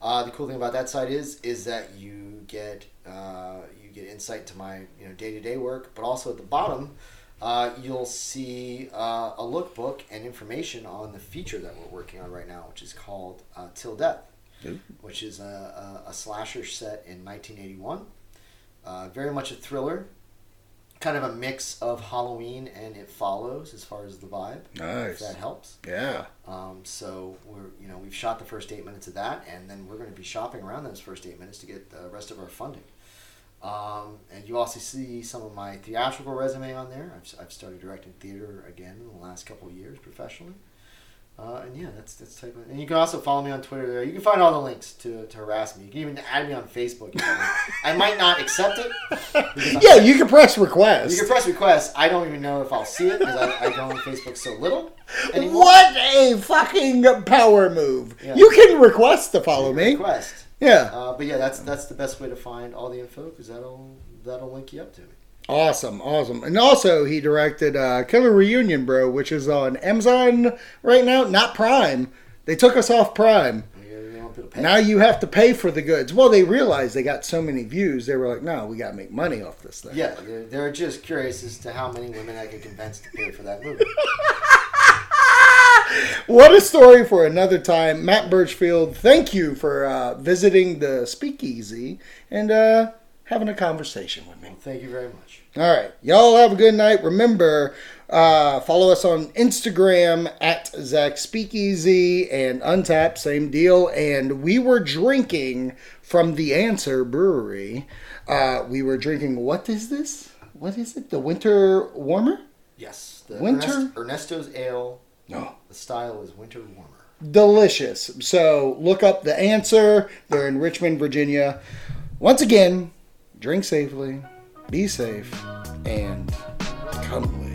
Uh, the cool thing about that site is is that you get uh, you get insight to my you know day to day work, but also at the bottom. Uh, you'll see uh, a lookbook and information on the feature that we're working on right now, which is called uh, Till Death, Ooh. which is a, a, a slasher set in 1981. Uh, very much a thriller, kind of a mix of Halloween and It Follows as far as the vibe. If Nice. that helps. Yeah. Um, so we're you know we've shot the first eight minutes of that, and then we're going to be shopping around those first eight minutes to get the rest of our funding. Um, and you also see some of my theatrical resume on there. I've, I've started directing theater again in the last couple of years professionally. Uh, and yeah, that's that's type of, and you can also follow me on Twitter there. You can find all the links to, to harass me. You can even add me on Facebook. (laughs) I might not accept it. I'm- Yeah, you can press request. You can press request. I don't even know if I'll see it because I, I go on Facebook so little anymore. What a fucking power move! Yeah. You can request to follow me. Request. Yeah, Uh, but yeah, that's that's the best way to find all the info because that'll that'll link you up to it. awesome, awesome. And also, he directed uh, Killer Reunion, bro, which is on Amazon right now, not Prime. They took us off Prime. You don't want people to pay. Now you have to pay for the goods. Well, they realized they got so many views. They were like, "No, we got to make money off this thing." yeah, they're, they're just curious as to how many women I could convince to pay for that movie. (laughs) What a story for another time. Matt Burchfield, thank you for uh, visiting the speakeasy and uh, having a conversation with me. Thank you very much. All right. Y'all have a good night. Remember, uh, follow us on Instagram at Zach Speakeasy and Untappd, same deal. And we were drinking from the Answer Brewery. Uh, we were drinking, what is this? What is it? The Winter Warmer? Yes, the Winter? Ernest, Ernesto's Ale. No. The style is winter warmer. delicious. So look up the answer. They're in Richmond, Virginia. Once again, drink safely, be safe, and come away.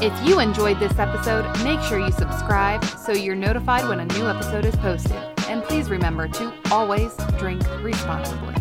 If you enjoyed this episode, make sure you subscribe so you're notified when a new episode is posted. And please remember to always drink responsibly.